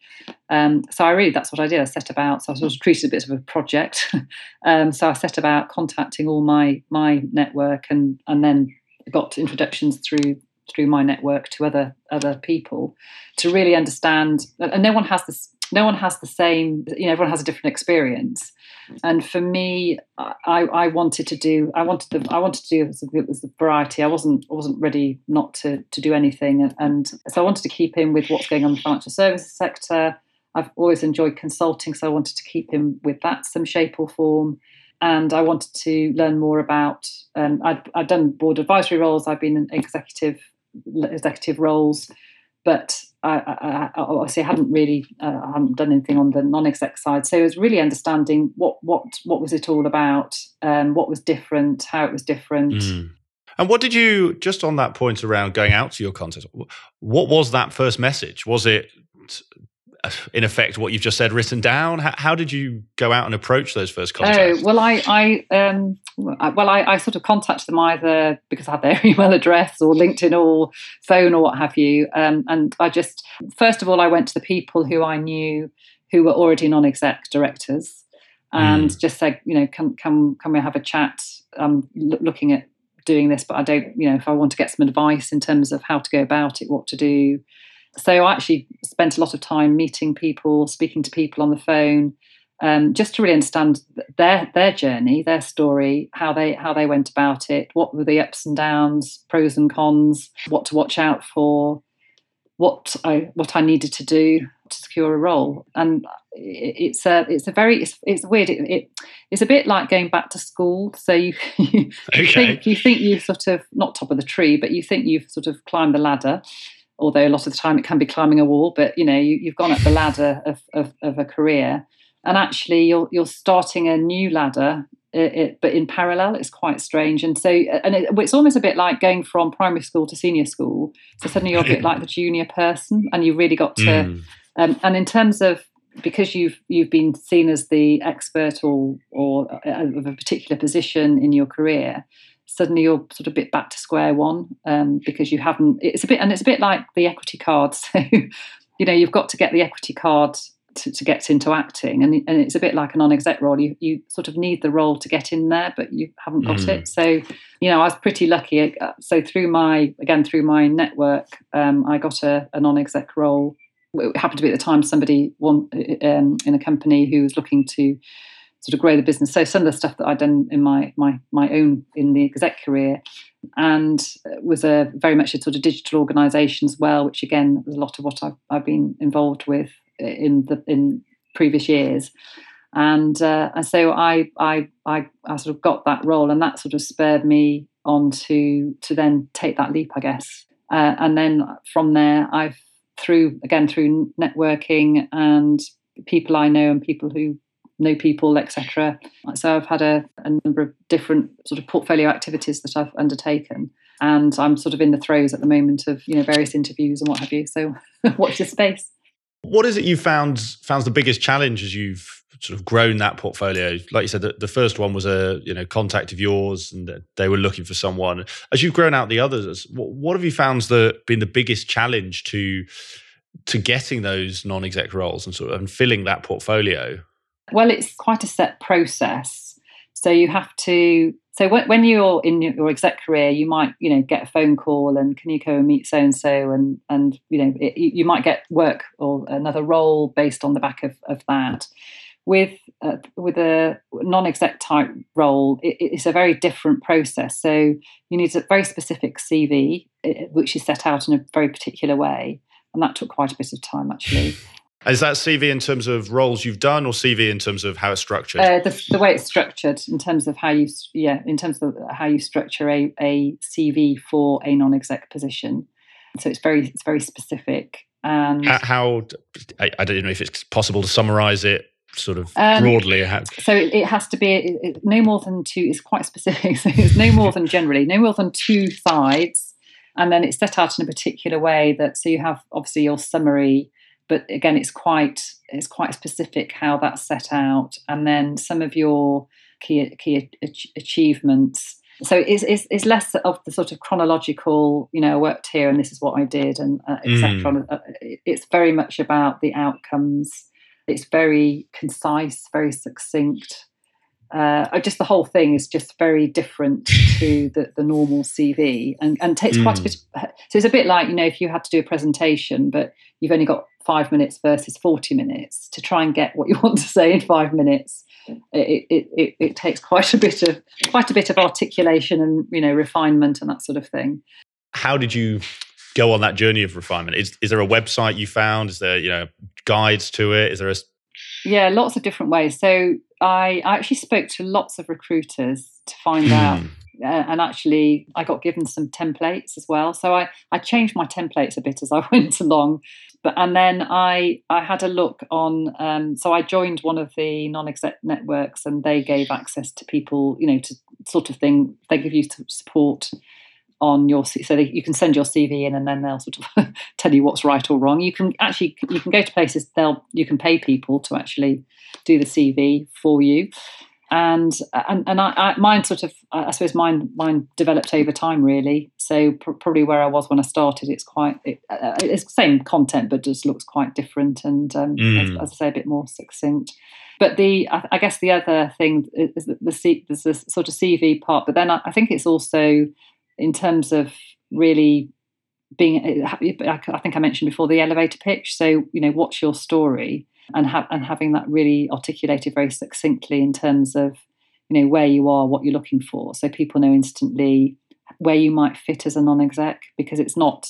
B: Um, so I really that's what I did. I set about. So I sort of treated a bit of a project. um, so I set about contacting all my my network and and then got introductions through through my network to other other people to really understand. And no one has this no one has the same you know everyone has a different experience. And for me i i wanted to do i wanted the i wanted to do it was the variety. I wasn't I wasn't ready not to to do anything. And so i wanted to keep in with what's going on in the financial services sector. I've always enjoyed consulting so i wanted to keep in with that some shape or form. And I wanted to learn more about. Um, i have I'd done board advisory roles. I've been in executive executive roles, but I, I, I obviously hadn't really uh, I hadn't done anything on the non-exec side, so it was really understanding what what what was it all about, um, what was different, how it was different. Mm.
A: And what did you just on that point around going out to your contest? What was that first message? Was it in effect what you've just said written down? How, how, did you go out and approach those first contacts?
B: Oh well, I, I um, well, I, I, sort of contacted them either because I had their email address or LinkedIn or phone or what have you, um, and I just first of all I went to the people who I knew who were already non-exec directors, and mm. just said, you know, can can can we have a chat? I'm l- looking at doing this, but I don't, you know, if I want to get some advice in terms of how to go about it, what to do so I actually spent a lot of time meeting people, speaking to people on the phone, um, just to really understand their their journey, their story, how they how they went about it, what were the ups and downs, pros and cons, what to watch out for, what I what I needed to do to secure a role. And it's a it's a very it's, it's weird. It, it, it's a bit like going back to school. So you you, okay. think you think you've sort of not top of the tree, but you think you've sort of climbed the ladder although a lot of the time it can be climbing a wall, but you know, you, have gone up the ladder of, of, of, a career. And actually, you're, you're starting a new ladder, it, it, but in parallel, it's quite strange. And so, and it, it's almost a bit like going from primary school to senior school. So suddenly you're a bit like the junior person, and you really got to. Mm. Um, and in terms of because you've you've been seen as the expert or or uh, of a particular position in your career, suddenly you're sort of a bit back to square one um, because you haven't. It's a bit, and it's a bit like the equity card. So, you know, you've got to get the equity card to, to get into acting, and, and it's a bit like a non-exec role. You you sort of need the role to get in there, but you haven't got mm. it. So, you know, I was pretty lucky. Uh, so through my again through my network, um, I got a, a non-exec role. It happened to be at the time somebody one, um, in a company who was looking to sort of grow the business. So some of the stuff that I'd done in my my my own in the exec career, and was a very much a sort of digital organisation as well, which again was a lot of what I've, I've been involved with in the in previous years. And uh, and so I, I I I sort of got that role, and that sort of spurred me on to to then take that leap, I guess. Uh, and then from there, I've through again through networking and people I know and people who know people, etc. So I've had a, a, number of different sort of portfolio activities that I've undertaken, and I'm sort of in the throes at the moment of you know various interviews and what have you. So watch this space.
A: What is it you found found the biggest challenge as you've sort of grown that portfolio? Like you said, the, the first one was a you know contact of yours, and they were looking for someone. As you've grown out the others, what, what have you found the been the biggest challenge to to getting those non-exec roles and sort of and filling that portfolio?
B: Well, it's quite a set process. So you have to. So when, you're in your exec career, you might you know get a phone call and can you go and meet so and so and and you know it, you might get work or another role based on the back of, of that. With uh, with a non-exec type role, it, it's a very different process. So you need a very specific CV, which is set out in a very particular way, and that took quite a bit of time actually.
A: Is that CV in terms of roles you've done, or CV in terms of how it's structured?
B: Uh, the, the, way it's structured, in terms of how you, yeah, in terms of how you structure a, a CV for a non-exec position. So it's very, it's very specific. And
A: how, how I, I, don't know if it's possible to summarise it sort of um, broadly.
B: So it, it, has to be it, it, no more than two. It's quite specific. So it's no more than generally no more than two sides, and then it's set out in a particular way that so you have obviously your summary but again it's quite it's quite specific how that's set out. And then some of your key key achievements. So it's, it's, it's less of the sort of chronological you know i worked here and this is what i did and uh, etc mm. Uh, it's very much about the outcomes. It's very concise very succinct uh, just the whole thing is just very different to the, the normal CV and, and takes mm. quite a mm. bit. Of, so it's a bit like, you know, if you had to do a presentation, but you've only got five minutes versus 40 minutes to try and get what you want to say in five minutes it, it, it, it, takes quite a bit of quite a bit of articulation and you know refinement and that sort of thing
A: how did you go on that journey of refinement is, is there a website you found is there you know guides to it is there a
B: yeah lots of different ways so i, I actually spoke to lots of recruiters to find hmm. out uh, and actually I got given some templates as well. So I, I changed my templates a bit as I went along but and then I I had a look on. Um, so I joined one of the non-exec networks, and they gave access to people, you know, to sort of thing. They give you support on your so that you can send your CV in, and then they'll sort of tell you what's right or wrong. You can actually you can go to places they'll you can pay people to actually do the CV for you and and and I, I, mine sort of I suppose mine mine developed over time really. So pr- probably where I was when I started, it's quite it, uh, it's the same content, but just looks quite different and um, mm. as, as, I say, a bit more succinct. But the I, I guess the other thing is the, the, C, there's this sort of CV part, but then I, I think it's also in terms of really being I think I mentioned before the elevator pitch. So you know, what's your story? and have and having that really articulated very succinctly in terms of you know where you are, what you're looking for, so people know instantly where you might fit as a non-exec because it's not.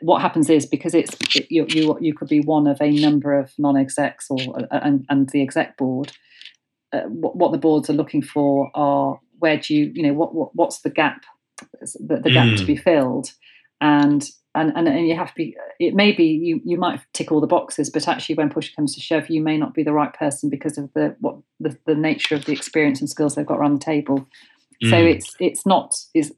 B: What happens is because it's it, you, you you could be one of a number of non-execs or uh, and, and the exec board. Uh, what, what the boards are looking for are where do you you know what, what what's the gap the, the gap mm. to be filled and and, and and you have to be it may be you you might tick all the boxes but actually when push comes to shove you may not be the right person because of the what the, the nature of the experience and skills they've got around the table mm. so it's it's not is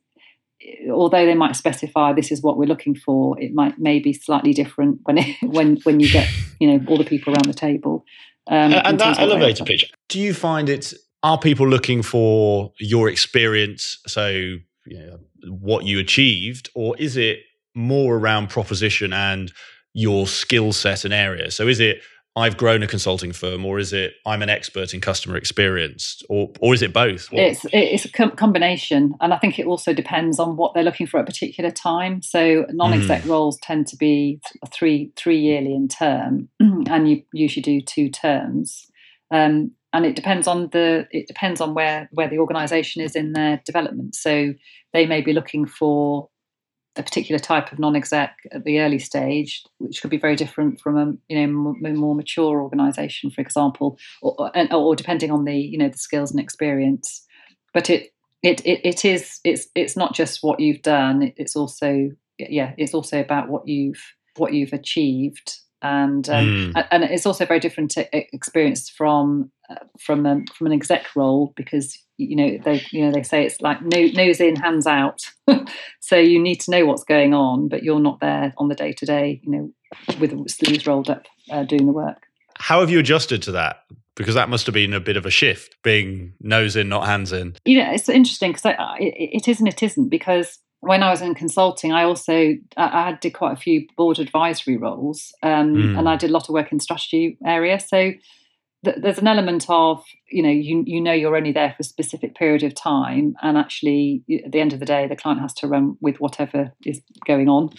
B: although they might specify this is what we're looking for it might may be slightly different when it, when when you get you know all the people around the table
A: um, and that elevator pitch do you find it are people looking for your experience so you know, what you achieved or is it more around proposition and your skill set and area. So is it I've grown a consulting firm, or is it I'm an expert in customer experience, or or is it both?
B: What? It's it's a combination, and I think it also depends on what they're looking for at a particular time. So non-exec mm. roles tend to be three three yearly in term, and you usually do two terms. Um, and it depends on the it depends on where where the organisation is in their development. So they may be looking for a particular type of non-exec at the early stage, which could be very different from a you know more, more mature organisation, for example, or, or, or depending on the you know the skills and experience. But it it, it it is it's it's not just what you've done. It's also yeah, it's also about what you've what you've achieved and um, mm. and it's also very different experience from uh, from um, from an exec role because you know they you know they say it's like no, nose in hands out. So you need to know what's going on but you're not there on the day to day you know with sleeves rolled up uh, doing the work.
A: How have you adjusted to that? Because that must have been a bit of a shift being nose in not hands in.
B: You know it's interesting because it, it is and it isn't because when I was in consulting, I also I, did quite a few board advisory roles, um, mm. and I did a lot of work in strategy area. So th- there's an element of you know you you know you're only there for a specific period of time, and actually at the end of the day, the client has to run with whatever is going on.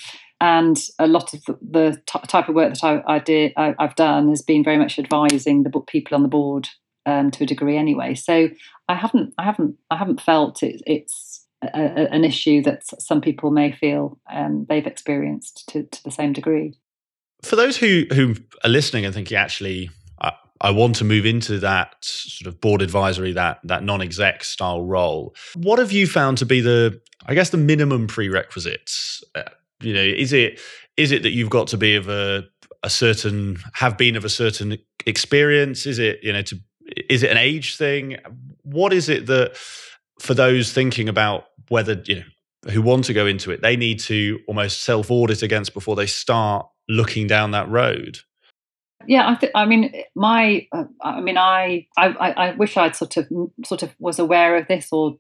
B: And a lot of the, the t- type of work that I, I did I, have done has been very much advising the people on the board um, to a degree anyway. So I haven't I haven't I haven't felt it, it's a, an issue that some people may feel um, they've experienced to, to the same degree.
A: For those who who are listening and thinking, actually, I, I want to move into that sort of board advisory, that that non-exec style role. What have you found to be the, I guess, the minimum prerequisites? Uh, you know, is it is it that you've got to be of a a certain have been of a certain experience? Is it you know to is it an age thing? What is it that for those thinking about whether you know who want to go into it, they need to almost self audit against before they start looking down that road.
B: Yeah, I, th- I mean, my, uh, I mean, I, I, I wish I'd sort of, sort of was aware of this or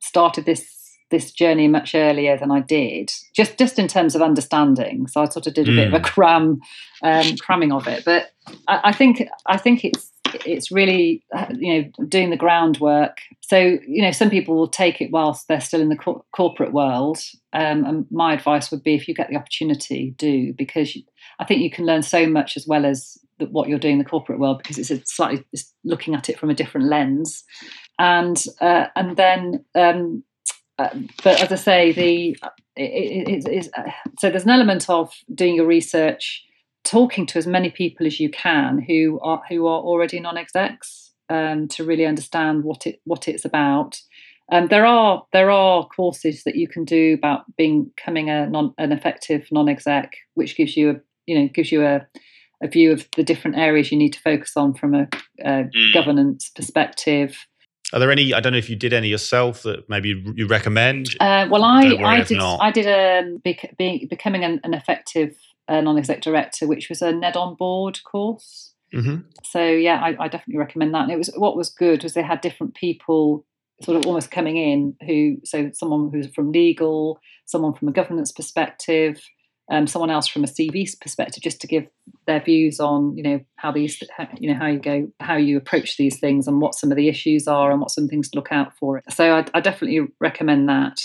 B: started this this journey much earlier than I did, just just in terms of understanding. So I sort of did a mm. bit of a hmm. cram, um, cramming of it. But I, I think I think it's it's really uh, you know doing the groundwork. So you know some people will take it whilst they're still in the co- corporate world um, and my advice would be if you get the opportunity do because i think you can learn so much as well as the, what you're doing in the corporate world because it's a slightly it's looking at it from a different lens. And uh, and then um, uh, but as i say the it, it, it, uh, so there's an element of doing your research talking to as many people as you can who are who are already non-execs um, to really understand what it what it's about. Um, there are there are courses that you can do about being, becoming a non an effective non-exec, which gives you a you know gives you a, a view of the different areas you need to focus on from a, a mm. governance perspective.
A: Are there any? I don't know if you did any yourself that maybe you recommend.
B: Uh, well, I I did I did a be, becoming an, an effective a non-exec director, which was a NED on board course. Mm-hmm. So yeah, I, I, definitely recommend that. And it was what was good was they had different people sort of almost coming in who so someone who's from legal, someone from a governance perspective, um, someone else from a CV perspective, just to give their views on you know how these you know how you go how you approach these things and what some of the issues are and what some things to look out for. So I, I definitely recommend that.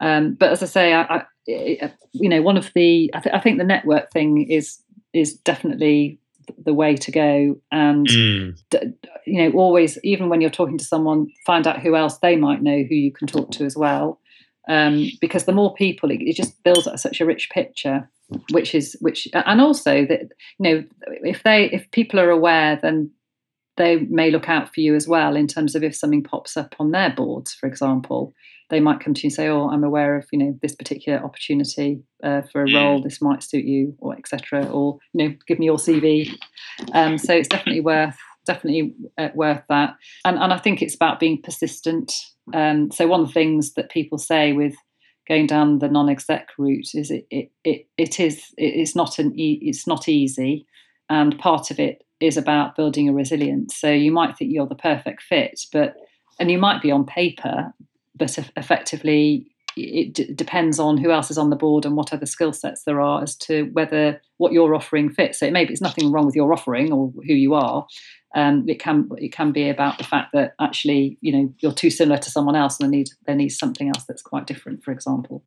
B: Um, but as I say, I, I, you know, one of the I, th- I, think the network thing is is definitely the way to go, and mm. d- you know, always even when you're talking to someone, find out who else they might know who you can talk to as well, um, because the more people, it, it just builds up such a rich picture which is which and also that you know if they if people are aware then they may look out for you as well in terms of if something pops up on their boards for example they might come to you and say, "Oh, I'm aware of you know this particular opportunity uh, for a mm. role. This might suit you, or etc." Or you know, give me your CV. Um, so it's definitely worth definitely uh, worth that. And and I think it's about being persistent. Um, so one of the things that people say with going down the non-exec route is it it it, it is it's not an e- it's not easy, and part of it is about building a resilience. So you might think you're the perfect fit, but and you might be on paper, but effectively it d- depends on who else is on the board and what other skill sets there are as to whether what you're offering fits. So it maybe it's nothing wrong with your offering or who you are. Um, it can it can be about the fact that actually you know you're too similar to someone else and they need there needs something else that's quite different. For example,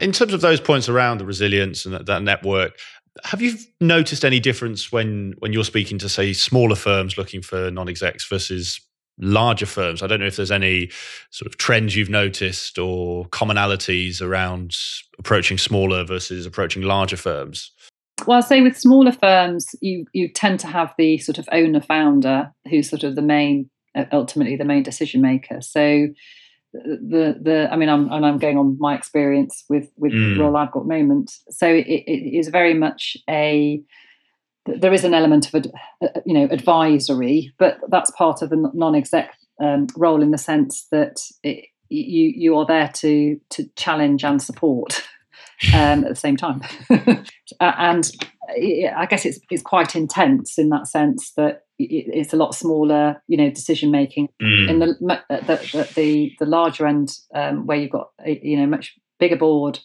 A: in terms of those points around the resilience and that, that network, Have you noticed any difference when when you're speaking to say smaller firms looking for non-execs versus larger firms? I don't know if there's any sort of trends you've noticed or commonalities around approaching smaller versus approaching larger firms.
B: Well, I'll say with smaller firms, you you tend to have the sort of owner founder who's sort of the main, uh, ultimately the main decision maker. So the the I mean, I'm and I'm going on my experience with with mm. the role I've got moment. So it, it is very much a there is an element of uh, you know advisory, but that's part of the non-exec um, role in the sense that it, you you are there to to challenge and support um, at the same time. and I guess it's it's quite intense in that sense that it's a lot smaller, you know, decision making. Mm. In the, uh, the the, the larger end, um, where you've got a, you know much bigger board,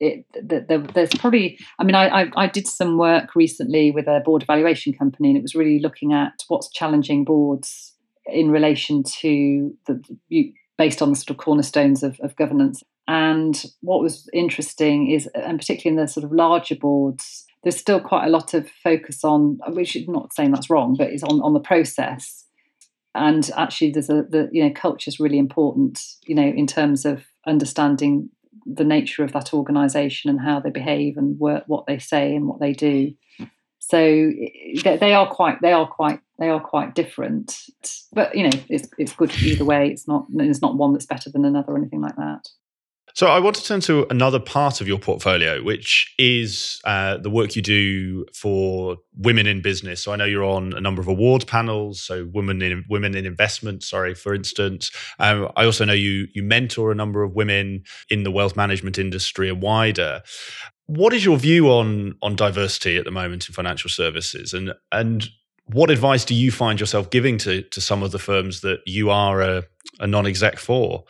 B: it, the, the, there's probably. I mean, I, I, I did some work recently with a board evaluation company, and it was really looking at what's challenging boards in relation to the based on the sort of cornerstones of, of governance. And what was interesting is, and particularly in the sort of larger boards, there's still quite a lot of focus on, which is not saying that's wrong, but it's on, on the process. And actually, there's a the you know culture is really important, you know, in terms of understanding the nature of that organisation and how they behave and work, what they say and what they do. So they are quite they are quite they are quite different. But you know, it's it's good either way. It's not it's not one that's better than another or anything like that.
A: So I want to turn to another part of your portfolio, which is uh, the work you do for women in business. So I know you're on a number of award panels. So women in women in investment, sorry, for instance. Um, I also know you you mentor a number of women in the wealth management industry and wider. What is your view on on diversity at the moment in financial services, and and what advice do you find yourself giving to to some of the firms that you are a, a non-exec for?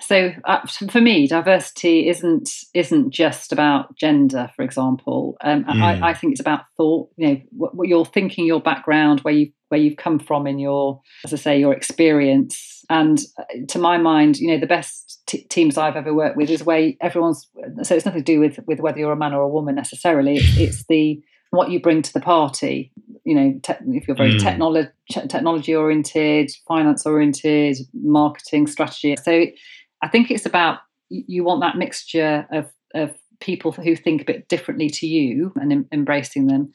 B: So uh, for me diversity isn't isn't just about gender for example. Um, mm. I, I, think it's about thought you know what, what, you're thinking your background where you where you've come from in your as i say your experience. And uh, to my mind you know the best t- teams i've ever worked with is where everyone's so it's nothing to do with with whether you're a man or a woman necessarily. It's, it's the what you bring to the party. You know te- if you're very mm. technology technology oriented finance oriented marketing strategy. So I think it's about you want that mixture of, of people who think a bit differently to you and em- embracing them.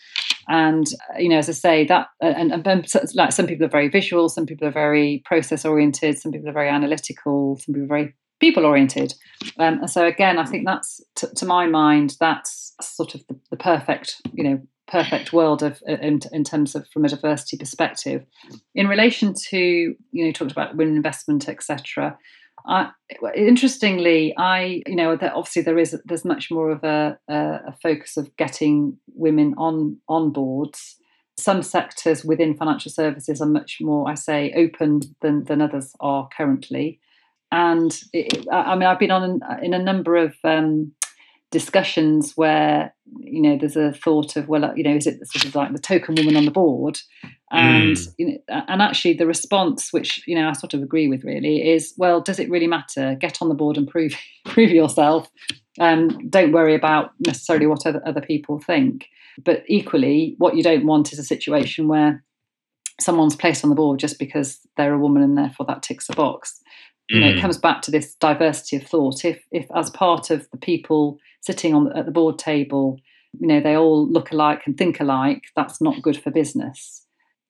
B: And uh, you know, as I say, that uh, and, and, like some people are very visual, some people are very process oriented, some people are very analytical, some people are very people oriented. Um, and so again, I think that's t- to my mind that's sort of the, the, perfect, you know, perfect world of uh, in, in terms of from a diversity perspective. In relation to you know, you talked about women investment, etc. I, interestingly, I you know obviously there is there's much more of a, a, focus of getting women on on boards. Some sectors within financial services are much more, I say, open than than others are currently. And it, I mean, I've been on in a number of um, discussions where you know there's a thought of well you know is it sort of like the token woman on the board and mm. you know and actually the response which you know I sort of agree with really is well does it really matter get on the board and prove prove yourself um, don't worry about necessarily what other, other people think but equally what you don't want is a situation where someone's placed on the board just because they're a woman and therefore that ticks a box you know, it mm. comes back to this diversity of thought. If, if as part of the people sitting on at the board table, you know, they all look alike and think alike, that's not good for business,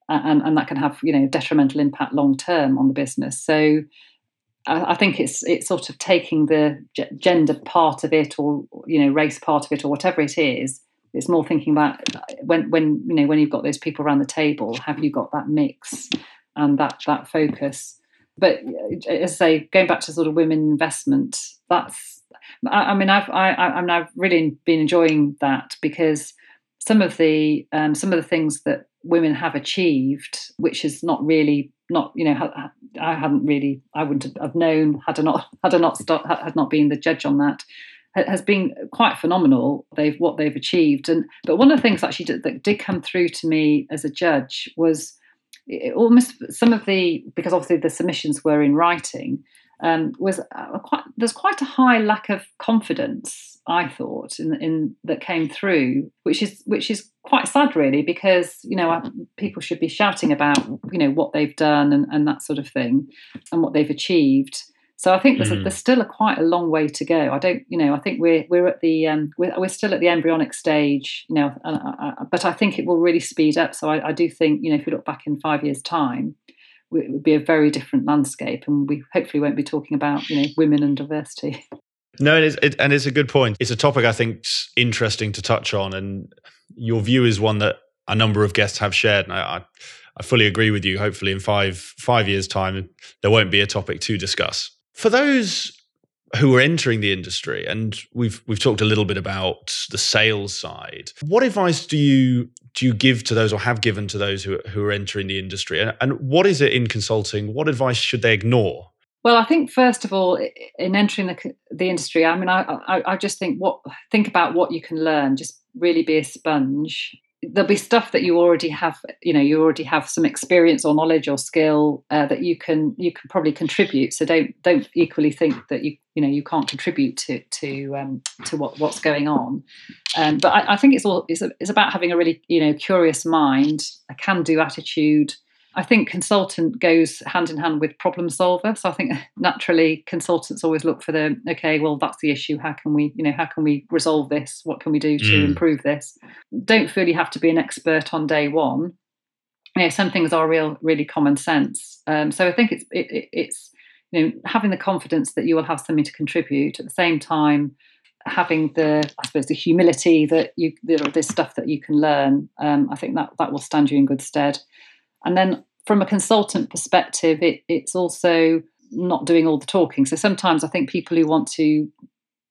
B: and and that can have you know detrimental impact long term on the business. So. I, I think it's it's sort of taking the gender part of it, or you know, race part of it, or whatever it is. It's more thinking about uh, when when you know when you've got those people around the table, have you got that mix and that that focus? but uh, as I say, going back to sort of women investment, that's I, I mean I've I, I mean I've really been enjoying that because some of the um, some of the things that women have achieved, which is not really not you know I hadn't really I wouldn't have known had I not had I not start, had not been the judge on that has been quite phenomenal. They've what they've achieved, and but one of the things actually did, that did come through to me as a judge was almost some of the because obviously the submissions were in writing um, was quite, there's quite a high lack of confidence I thought in, in that came through, which is which is quite sad really because you know people should be shouting about you know what they've done and, and that sort of thing and what they've achieved. So I think there's, mm. a, there's still a quite a long way to go. I don't, you know, I think we're we're at the um, we're, we're still at the embryonic stage, you know, uh, uh, uh, but I think it will really speed up. So I, I do think, you know, if you look back in five years' time, it would be a very different landscape, and we hopefully won't be talking about you know women and diversity.
A: No, it is, it, and it's a good point. It's a topic I think's interesting to touch on, and your view is one that a number of guests have shared, and I, I, I fully agree with you. Hopefully, in five five years' time, there won't be a topic to discuss. For those who are entering the industry, and we've we've talked a little bit about the sales side. What advice do you do you give to those, or have given to those who who are entering the industry? And, and what is it in consulting? What advice should they ignore
B: well, I think first of all, in entering the, the industry, I mean, I, I, I just think what think about what you can learn. Just really be a sponge. There'll be stuff that you already have, you know, you already have some experience or knowledge or skill uh, that you can you can probably contribute. So don't don't equally think that you you know you can't contribute to to um, to what what's going on. Um, but I, I think it's all it's, it's about having a really you know curious mind, a can do attitude I think consultant goes hand in hand with problem solver. So I think naturally consultants always look for the okay, well that's the issue. How can we, you know, how can we resolve this? What can we do to mm. improve this? Don't really have to be an expert on day one. You know, some things are real, really common sense. Um, so I think it's it, it, it's you know having the confidence that you will have something to contribute at the same time having the I suppose the humility that you there's stuff that you can learn. Um, I think that that will stand you in good stead. And then from a consultant perspective, it, it's also not doing all the talking. So sometimes I think people who want to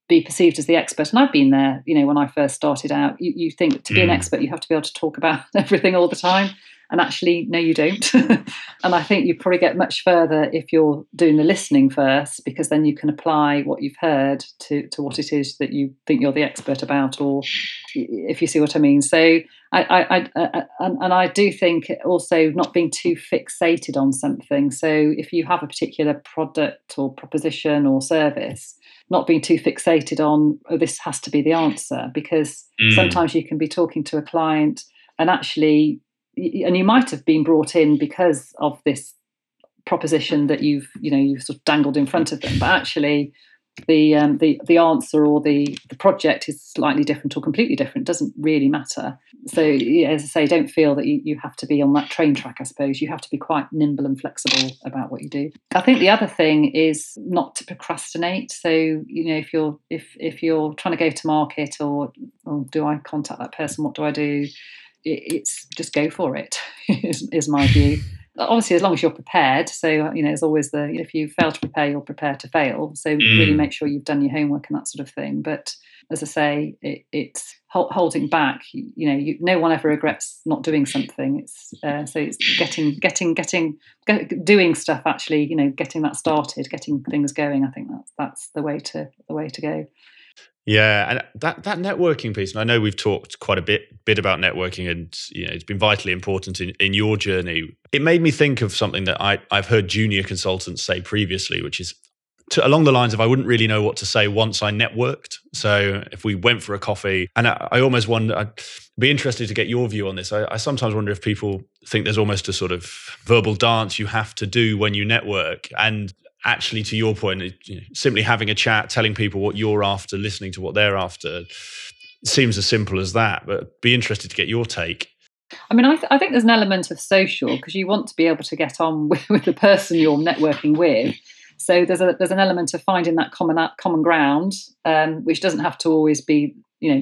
B: be perceived as the expert, and I've been there, you know, when I first started out, you, you think to be mm. an expert, you have to be able to talk about everything all the time. And actually, no, you don't. and I think you probably get much further if you're doing the listening first, because then you can apply what you've heard to, to what it is that you think you're the expert about, or if you see what I mean. So, I, I, I uh, and, and I do think also not being too fixated on something. So, if you have a particular product or proposition or service, not being too fixated on, oh, this has to be the answer, because mm. sometimes you can be talking to a client and actually and you might have been brought in because of this proposition that you've you know you've sort of dangled in front of them. But actually the um, the the answer or the the project is slightly different or completely different. Doesn't really matter. So as i say don't feel that you, you have to be on that train track i suppose. You have to be quite nimble and flexible about what you do. I think the other thing is not to procrastinate. So you know if you're if if you're trying to go to market or, or do i contact that person? What do i do it's just go for it. is, is my view. Obviously, as long as you're prepared. So you know, there's always the if you fail to prepare, you'll prepare to fail. So mm. really make sure you've done your homework and that sort of thing. But as I say, it, it's holding back. You know, you, no one ever regrets not doing something. It's uh, so it's getting, getting, getting, get, doing stuff. Actually, you know, getting that started, getting things going. I think that's that's the way to the way to go.
A: Yeah, and that that networking piece, and I know we've talked quite a bit bit about networking, and you know it's been vitally important in, in your journey. It made me think of something that I I've heard junior consultants say previously, which is to, along the lines of I wouldn't really know what to say once I networked. So if we went for a coffee, and I, I almost wonder, I'd be interested to get your view on this. I, I, sometimes wonder if people think there's almost a sort of verbal dance you have to do when you network, and actually, to your point, you know, simply having a chat, telling people what you're after, listening to what they're after, seems as simple as that. But be interested to get your take.
B: I mean, I, th- I think there's an element of social because you want to be able to get on with, with, the person you're networking with. So there's a there's an element of finding that common common ground, um, which doesn't have to always be you know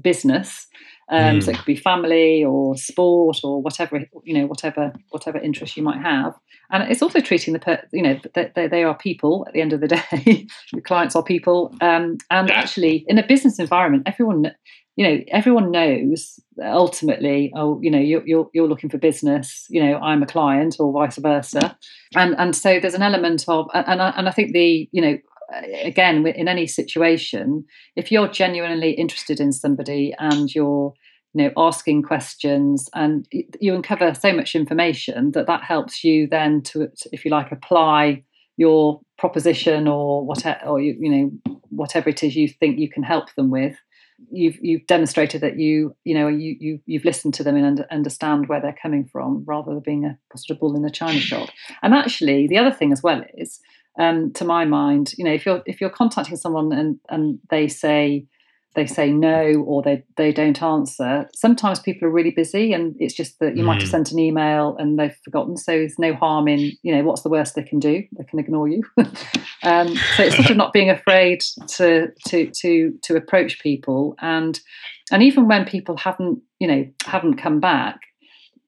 B: business. Um, mm. So it could be family or sport or whatever you know, whatever whatever interest you might have. And it's also treating the per, you know they, they are people at the end of the day. the clients are people, um, and actually in a business environment, everyone you know everyone knows ultimately oh you know you're, you're, you're looking for business you know i'm a client or vice versa and and so there's an element of and I, and I think the you know again in any situation if you're genuinely interested in somebody and you're you know asking questions and you uncover so much information that that helps you then to if you like apply your proposition or whatever, or you, you know whatever it is you think you can help them with. You've you've demonstrated that you you know you, you you've listened to them and understand where they're coming from rather than being a sort of bull in a china shop. And actually, the other thing as well is, um, to my mind, you know, if you're if you're contacting someone and and they say they say no or they, they don't answer. Sometimes people are really busy and it's just that you mm. might have hmm. sent an email and they've forgotten. So there's no harm in, you know, what's the worst they can do? They can ignore you. um, so it's sort of not being afraid to to to to approach people and and even when people haven't, you know, haven't come back,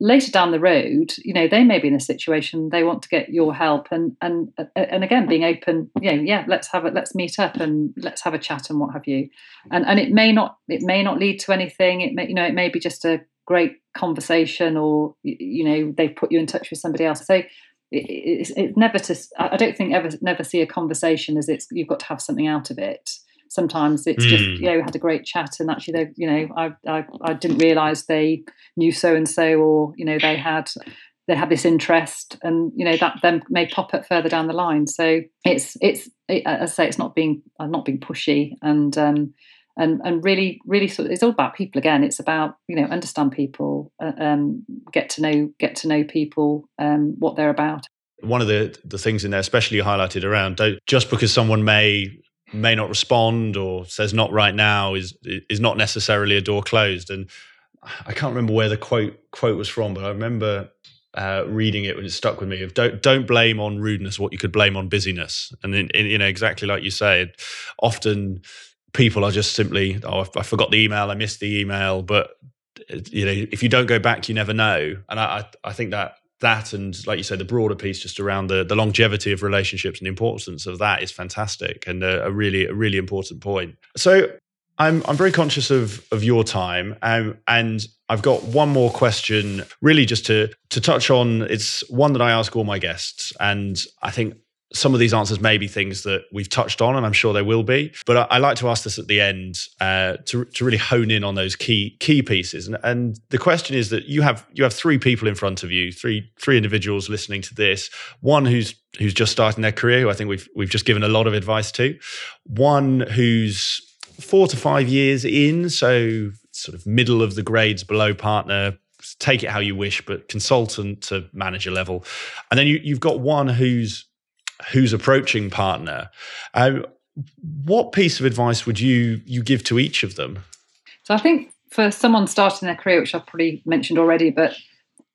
B: later down the road, you know, they may be in a situation they want to get your help, and and and again, being open, you know, yeah, let's have it, let's meet up and let's have a chat and what have you, and and it may not it may not lead to anything. It may you know it may be just a great conversation, or you know they put you in touch with somebody else. So. it's, it's never to. I don't think ever never see a conversation as it's you've got to have something out of it sometimes it's mm. just hmm. you know had a great chat and actually they you know I I, I didn't realize they knew so and so or you know they had they had this interest and you know that then may pop up further down the line so it's it's it, as I say it's not being uh, not being pushy and um and and really really sort of, it's all about people again it's about you know understand people uh, um get to know get to know people um what they're about
A: one of the the things in there especially highlighted around just because someone may may not respond or says not right now is is not necessarily a door closed. And I can't remember where the quote quote was from, but I remember uh, reading it when it stuck with me of don't don't blame on rudeness what you could blame on busyness. And in, in, you know exactly like you said, often people are just simply oh I forgot the email, I missed the email, but you know if you don't go back, you never know. And I I think that that and like you said the broader piece just around the, the longevity of relationships and the importance of that is fantastic and a, a really a really important point so I'm I'm very conscious of of your time, um, and I've got one more question, really just to to touch on. It's one that I ask all my guests, and I think some of these answers may be things that we've touched on, and I'm sure they will be. But I, I like to ask this at the end uh, to to really hone in on those key key pieces. And, and the question is that you have you have three people in front of you, three three individuals listening to this. One who's who's just starting their career, who I think we've we've just given a lot of advice to. One who's four to five years in, so sort of middle of the grades below partner, take it how you wish, but consultant to manager level. And then you, you've got one who's who's approaching partner. Uh, what piece of advice would you you give to each of them?
B: So I think for someone starting their career, which I've probably mentioned already, but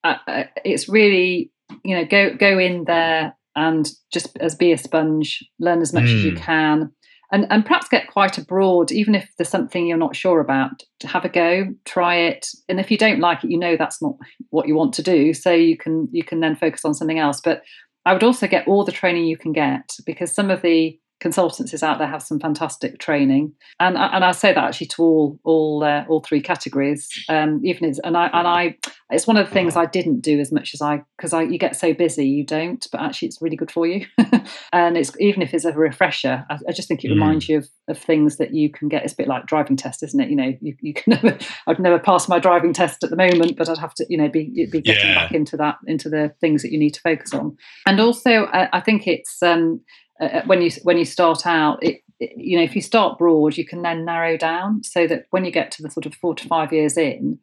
B: uh, uh, it's really you know go go in there and just as be a sponge, learn as much mm. as you hmm. can. And, and perhaps get quite abroad, even if there's something you're not sure about, to have a go, try it. And if you don't like it, you know that's not what you want to do. So you can you can then focus on something else. But I would also get all the training you can get because some of the consultancies out there have some fantastic training, and and I say that actually to all all uh, all three categories. Um, even as, and I and I, it's one of the things I didn't do as much as I because I you get so busy you don't, but actually it's really good for you. and it's even if it's a refresher, I, I just think it mm. reminds you of, of things that you can get. It's a bit like driving test, isn't it? You know, you, you can never. I'd never pass my driving test at the moment, but I'd have to you know be be getting yeah. back into that into the things that you need to focus on. And also, I, I think it's. Um, uh, uh, when you when you start out it, it, you know if you start broad you can then narrow down so that when you get to the sort of four to five years in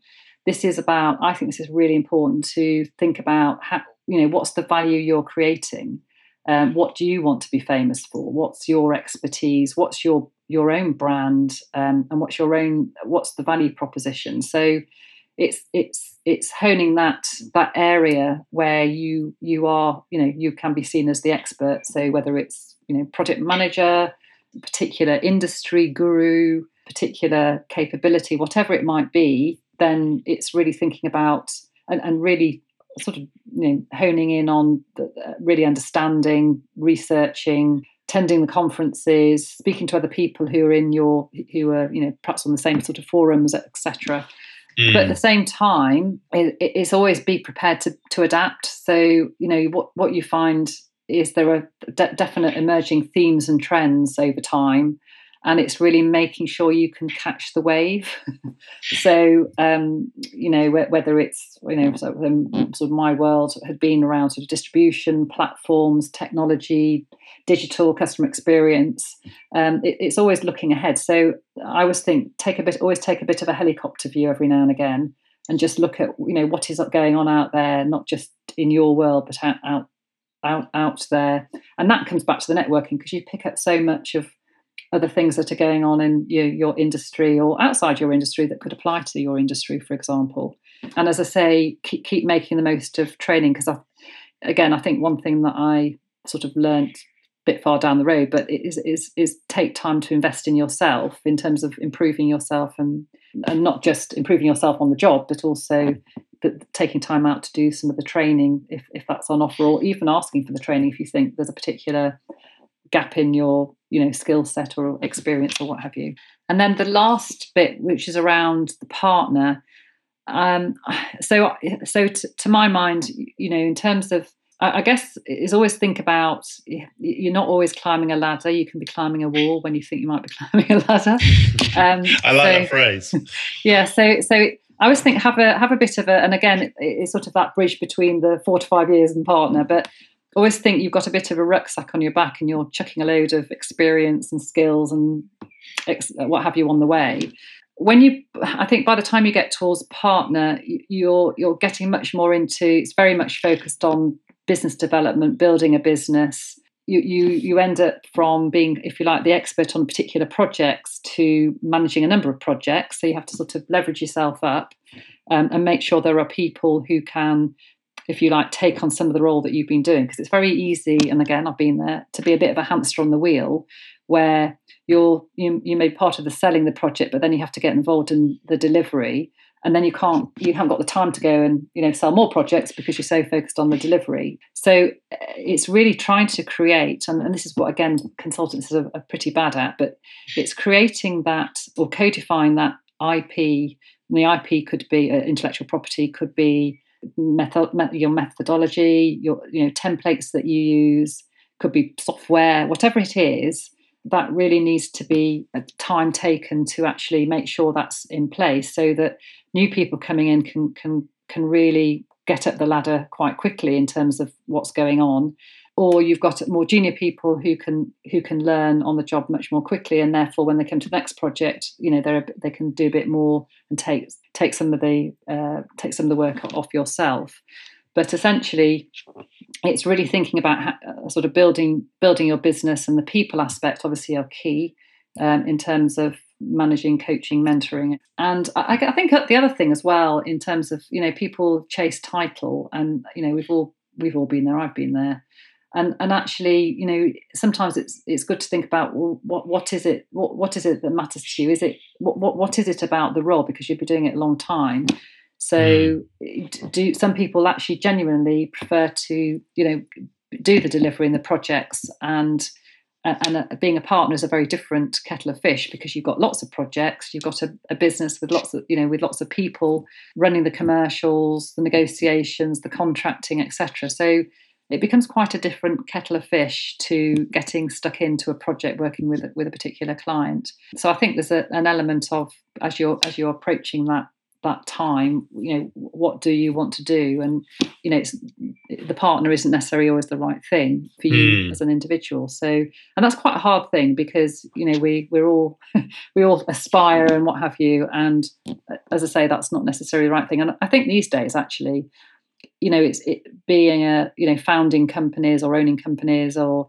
B: this is about i think this is really important to think about how you know what's the value you're creating? Um, what do you want to be famous for? What's your expertise? What's your your own brand? Um, and what's your own what's the value proposition? So it's it's it's honing that that area where you you are you know you can be seen as the expert. So whether it's you know project manager particular industry guru particular capability whatever it might be then it's really thinking about and, and really sort of you know honing in on the, uh, really understanding researching attending the conferences speaking to other people who are in your who are you know perhaps on the same sort of forums etc Mm. But at the mm. same time, it, it's always be prepared to, to adapt. So, you know, what, what you find is there are de- definite emerging themes and trends over time. And it's really making sure you can catch the wave. so, um, you know, whether it's, you know, sort of, my world had been around sort of distribution, platforms, technology, digital customer experience, um, it, it's always looking ahead. So I always think take a bit, always take a bit of a helicopter view every now and again and just look at, you know, what is going on out there, not just in your world, but out, out out out there and that comes back to the networking because you pick up so much of other things that are going on in your, your industry or outside your industry that could apply to your industry for example. And as i say keep, keep making the most of training because i again i think one thing that i sort of learned a bit far down the road but is is is take time to invest in yourself in terms of improving yourself and and not just improving yourself on the job but also taking time out to do some of the training if, if that's on offer or even asking for the training if you think there's a particular gap in your you know skill set or experience or what have you and then the last bit which is around the partner um, so so t- to my mind you know in terms of I guess is always think about you're not always climbing a ladder. You can be climbing a wall when you think you might be climbing a ladder.
A: Um, I like so, that phrase.
B: Yeah. So so I always think have a have a bit of a, and again, it, it's sort of that bridge between the four to five years and partner, but always think you've got a bit of a rucksack on your back and you're chucking a load of experience and skills and ex- what have you on the way. When you, I think by the time you get towards partner, you're you're getting much more into. It's very much focused on business development, building a business, you, you you end up from being, if you like, the expert on particular projects to managing a number of projects. So you have to sort of leverage yourself up um, and make sure there are people who can, if you like, take on some of the role that you've been doing. Because it's very easy, and again, I've been there, to be a bit of a hamster on the wheel, where you're you, you made part of the selling the project, but then you have to get involved in the delivery and then you can't you haven't got the time to go and you know sell more projects because you're so focused on the delivery so uh, it's really trying to create and, and this is what again consultants are, are, pretty bad at but it's creating that or codifying that ip and the ip could be uh, intellectual property could be method, your methodology your you know templates that you use could be software whatever it is that really needs to be uh, time taken to actually make sure that's in place so that new people coming in can can can really get up the ladder quite quickly in terms of what's going on or you've got more junior people who can who can learn on the job much more quickly and therefore when they come to the next project you know they they can do a bit more and take take some of the uh, take some of the work off yourself. But essentially it's really thinking about how, uh, sort of building building your business and the people aspect obviously are key um, in terms of managing coaching mentoring. And I, I, think the other thing as well in terms of you know people chase title and you know we've all we've all been there i've been there and and actually you know sometimes it's it's good to think about well, what what is it what what is it that matters to you? Is it what what, what is it about the role? Because you've been doing it a long time. So, mm. do some people actually genuinely prefer to, you know, do the delivery and the projects and and uh, being a partner is a very different kettle of fish because you've got lots of projects you've got a, a, business with lots of you know with lots of people running the commercials the negotiations the contracting etc so it becomes quite a different kettle of fish to getting stuck into a project working with with a particular client. So i think there's a, an element of as you're as you're approaching that that time you know what do you want to do? And you know the partner isn't necessarily always the right thing for you mm. as an individual. So and that's quite a hard thing because you know we we're all we all aspire and what have you. And as i say that's not necessarily the right thing. And i think these days actually you know it's it being a you know founding companies or owning companies or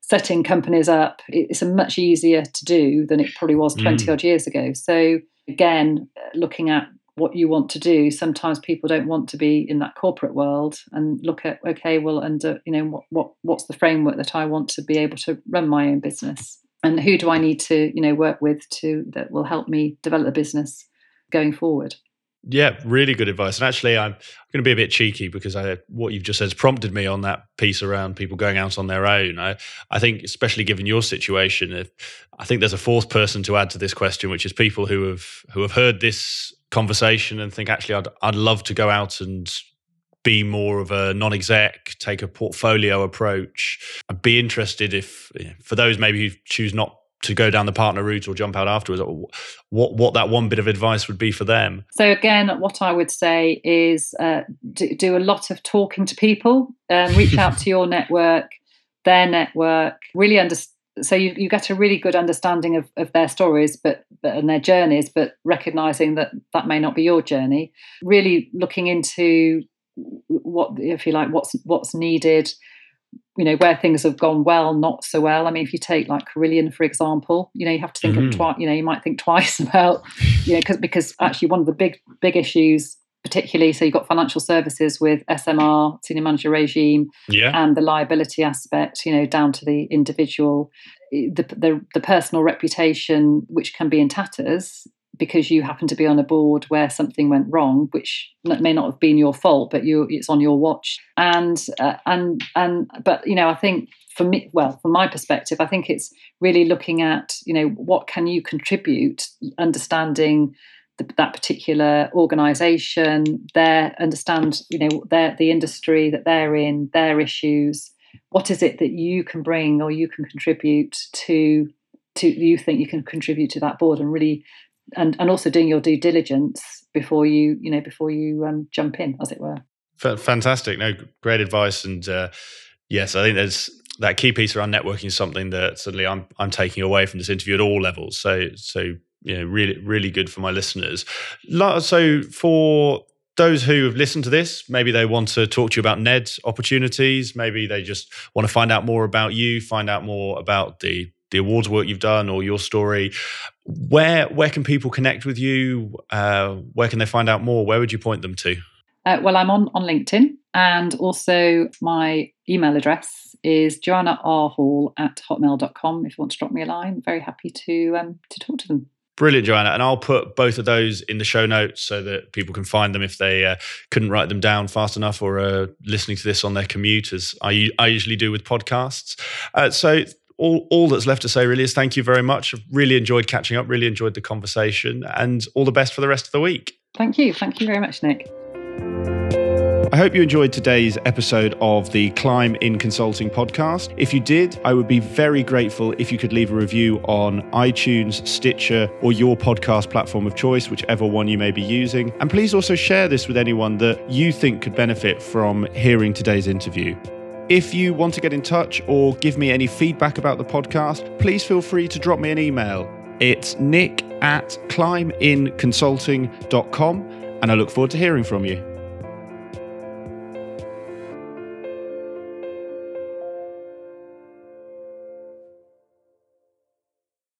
B: setting companies up it's a much easier to do than it probably was 20 mm. odd years ago. So again looking at what you want to do sometimes people don't want to be in that corporate world and look at okay well and uh, you know what, what what's the framework that i want to be able to run my own business? And who do i need to you know work with to that will help me develop the business going forward
A: yeah, really good advice. And actually, I'm going to be a bit cheeky because I, what you've just said has prompted me on that piece around people going out on their own. I, I think, especially given your situation, if, I think there's a fourth person to add to this question, which is people who have who have heard this conversation and think actually I'd I'd love to go out and be more of a non-exec, take a portfolio approach. I'd be interested if for those maybe who choose not to go down the partner route or jump out afterwards, what what that one bit of advice would be for them?
B: So again, what I would say is uh, do, do, a lot of talking to people, um, reach out to your network, their network, really understand. So you, you get a really good understanding of, of their stories, but, but and their journeys, but recognizing that that may not be your journey. Really looking into what, if you like, what's what's needed, you know where things have gone well not so well i mean if you take like carillion for example you know you have to think mm-hmm. of twice you know you might think twice about you know because because actually one of the big big issues particularly so you've got financial services with smr senior manager regime
A: yeah.
B: and the liability aspect you know down to the individual the, the the personal reputation which can be in tatters because you happen to be on a board where something went wrong, which may not have been your fault, but you it's on your watch. And uh, and and but you know, I think for me, well, from my perspective, I think it's really looking at you know what can you contribute, understanding. The, that particular organization their understand you know their the industry that they're in their issues what is it that you can bring or you can contribute to to you think you can contribute to that board and really and and also doing your due diligence before you you know before you um, jump in, as it were.
A: Fantastic, no, great advice, and uh, yes, I think there's that key piece around networking is something that certainly I'm I'm taking away from this interview at all levels. So so you know, really really good for my listeners. So for those who have listened to this, maybe they want to talk to you about Ned opportunities. Maybe they just want to find out more about you, find out more about the the awards work you've done or your story where where can people connect with you? Uh, where can they find out more? Where would you point them to?
B: Uh, well i'm on on linkedin and also my email address is joanna r hall at hotmail.com if you want to drop me a line. Very happy to um, to talk to them.
A: Brilliant, Joanna. And I'll put both of those in the show notes so that people can find them if they uh, couldn't write them down fast enough or uh, listening to this on their commute, as I, I usually do with podcasts. Uh, so all, all that's left to say really is thank you very much. I've really enjoyed catching up, really enjoyed the conversation, and all the best for the rest of the week.
B: Thank you. Thank you very much, Nick.
A: I hope you enjoyed today's episode of the Climb in Consulting podcast. If you did, I would be very grateful if you could leave a review on iTunes, Stitcher, or your podcast platform of choice, whichever one you may be using. And please also share this with anyone that you think could benefit from hearing today's interview. If you want to get in touch or give me any feedback about the podcast, please feel free to drop me an email. It's nick at climbinconsulting.com, and I look forward to hearing from you.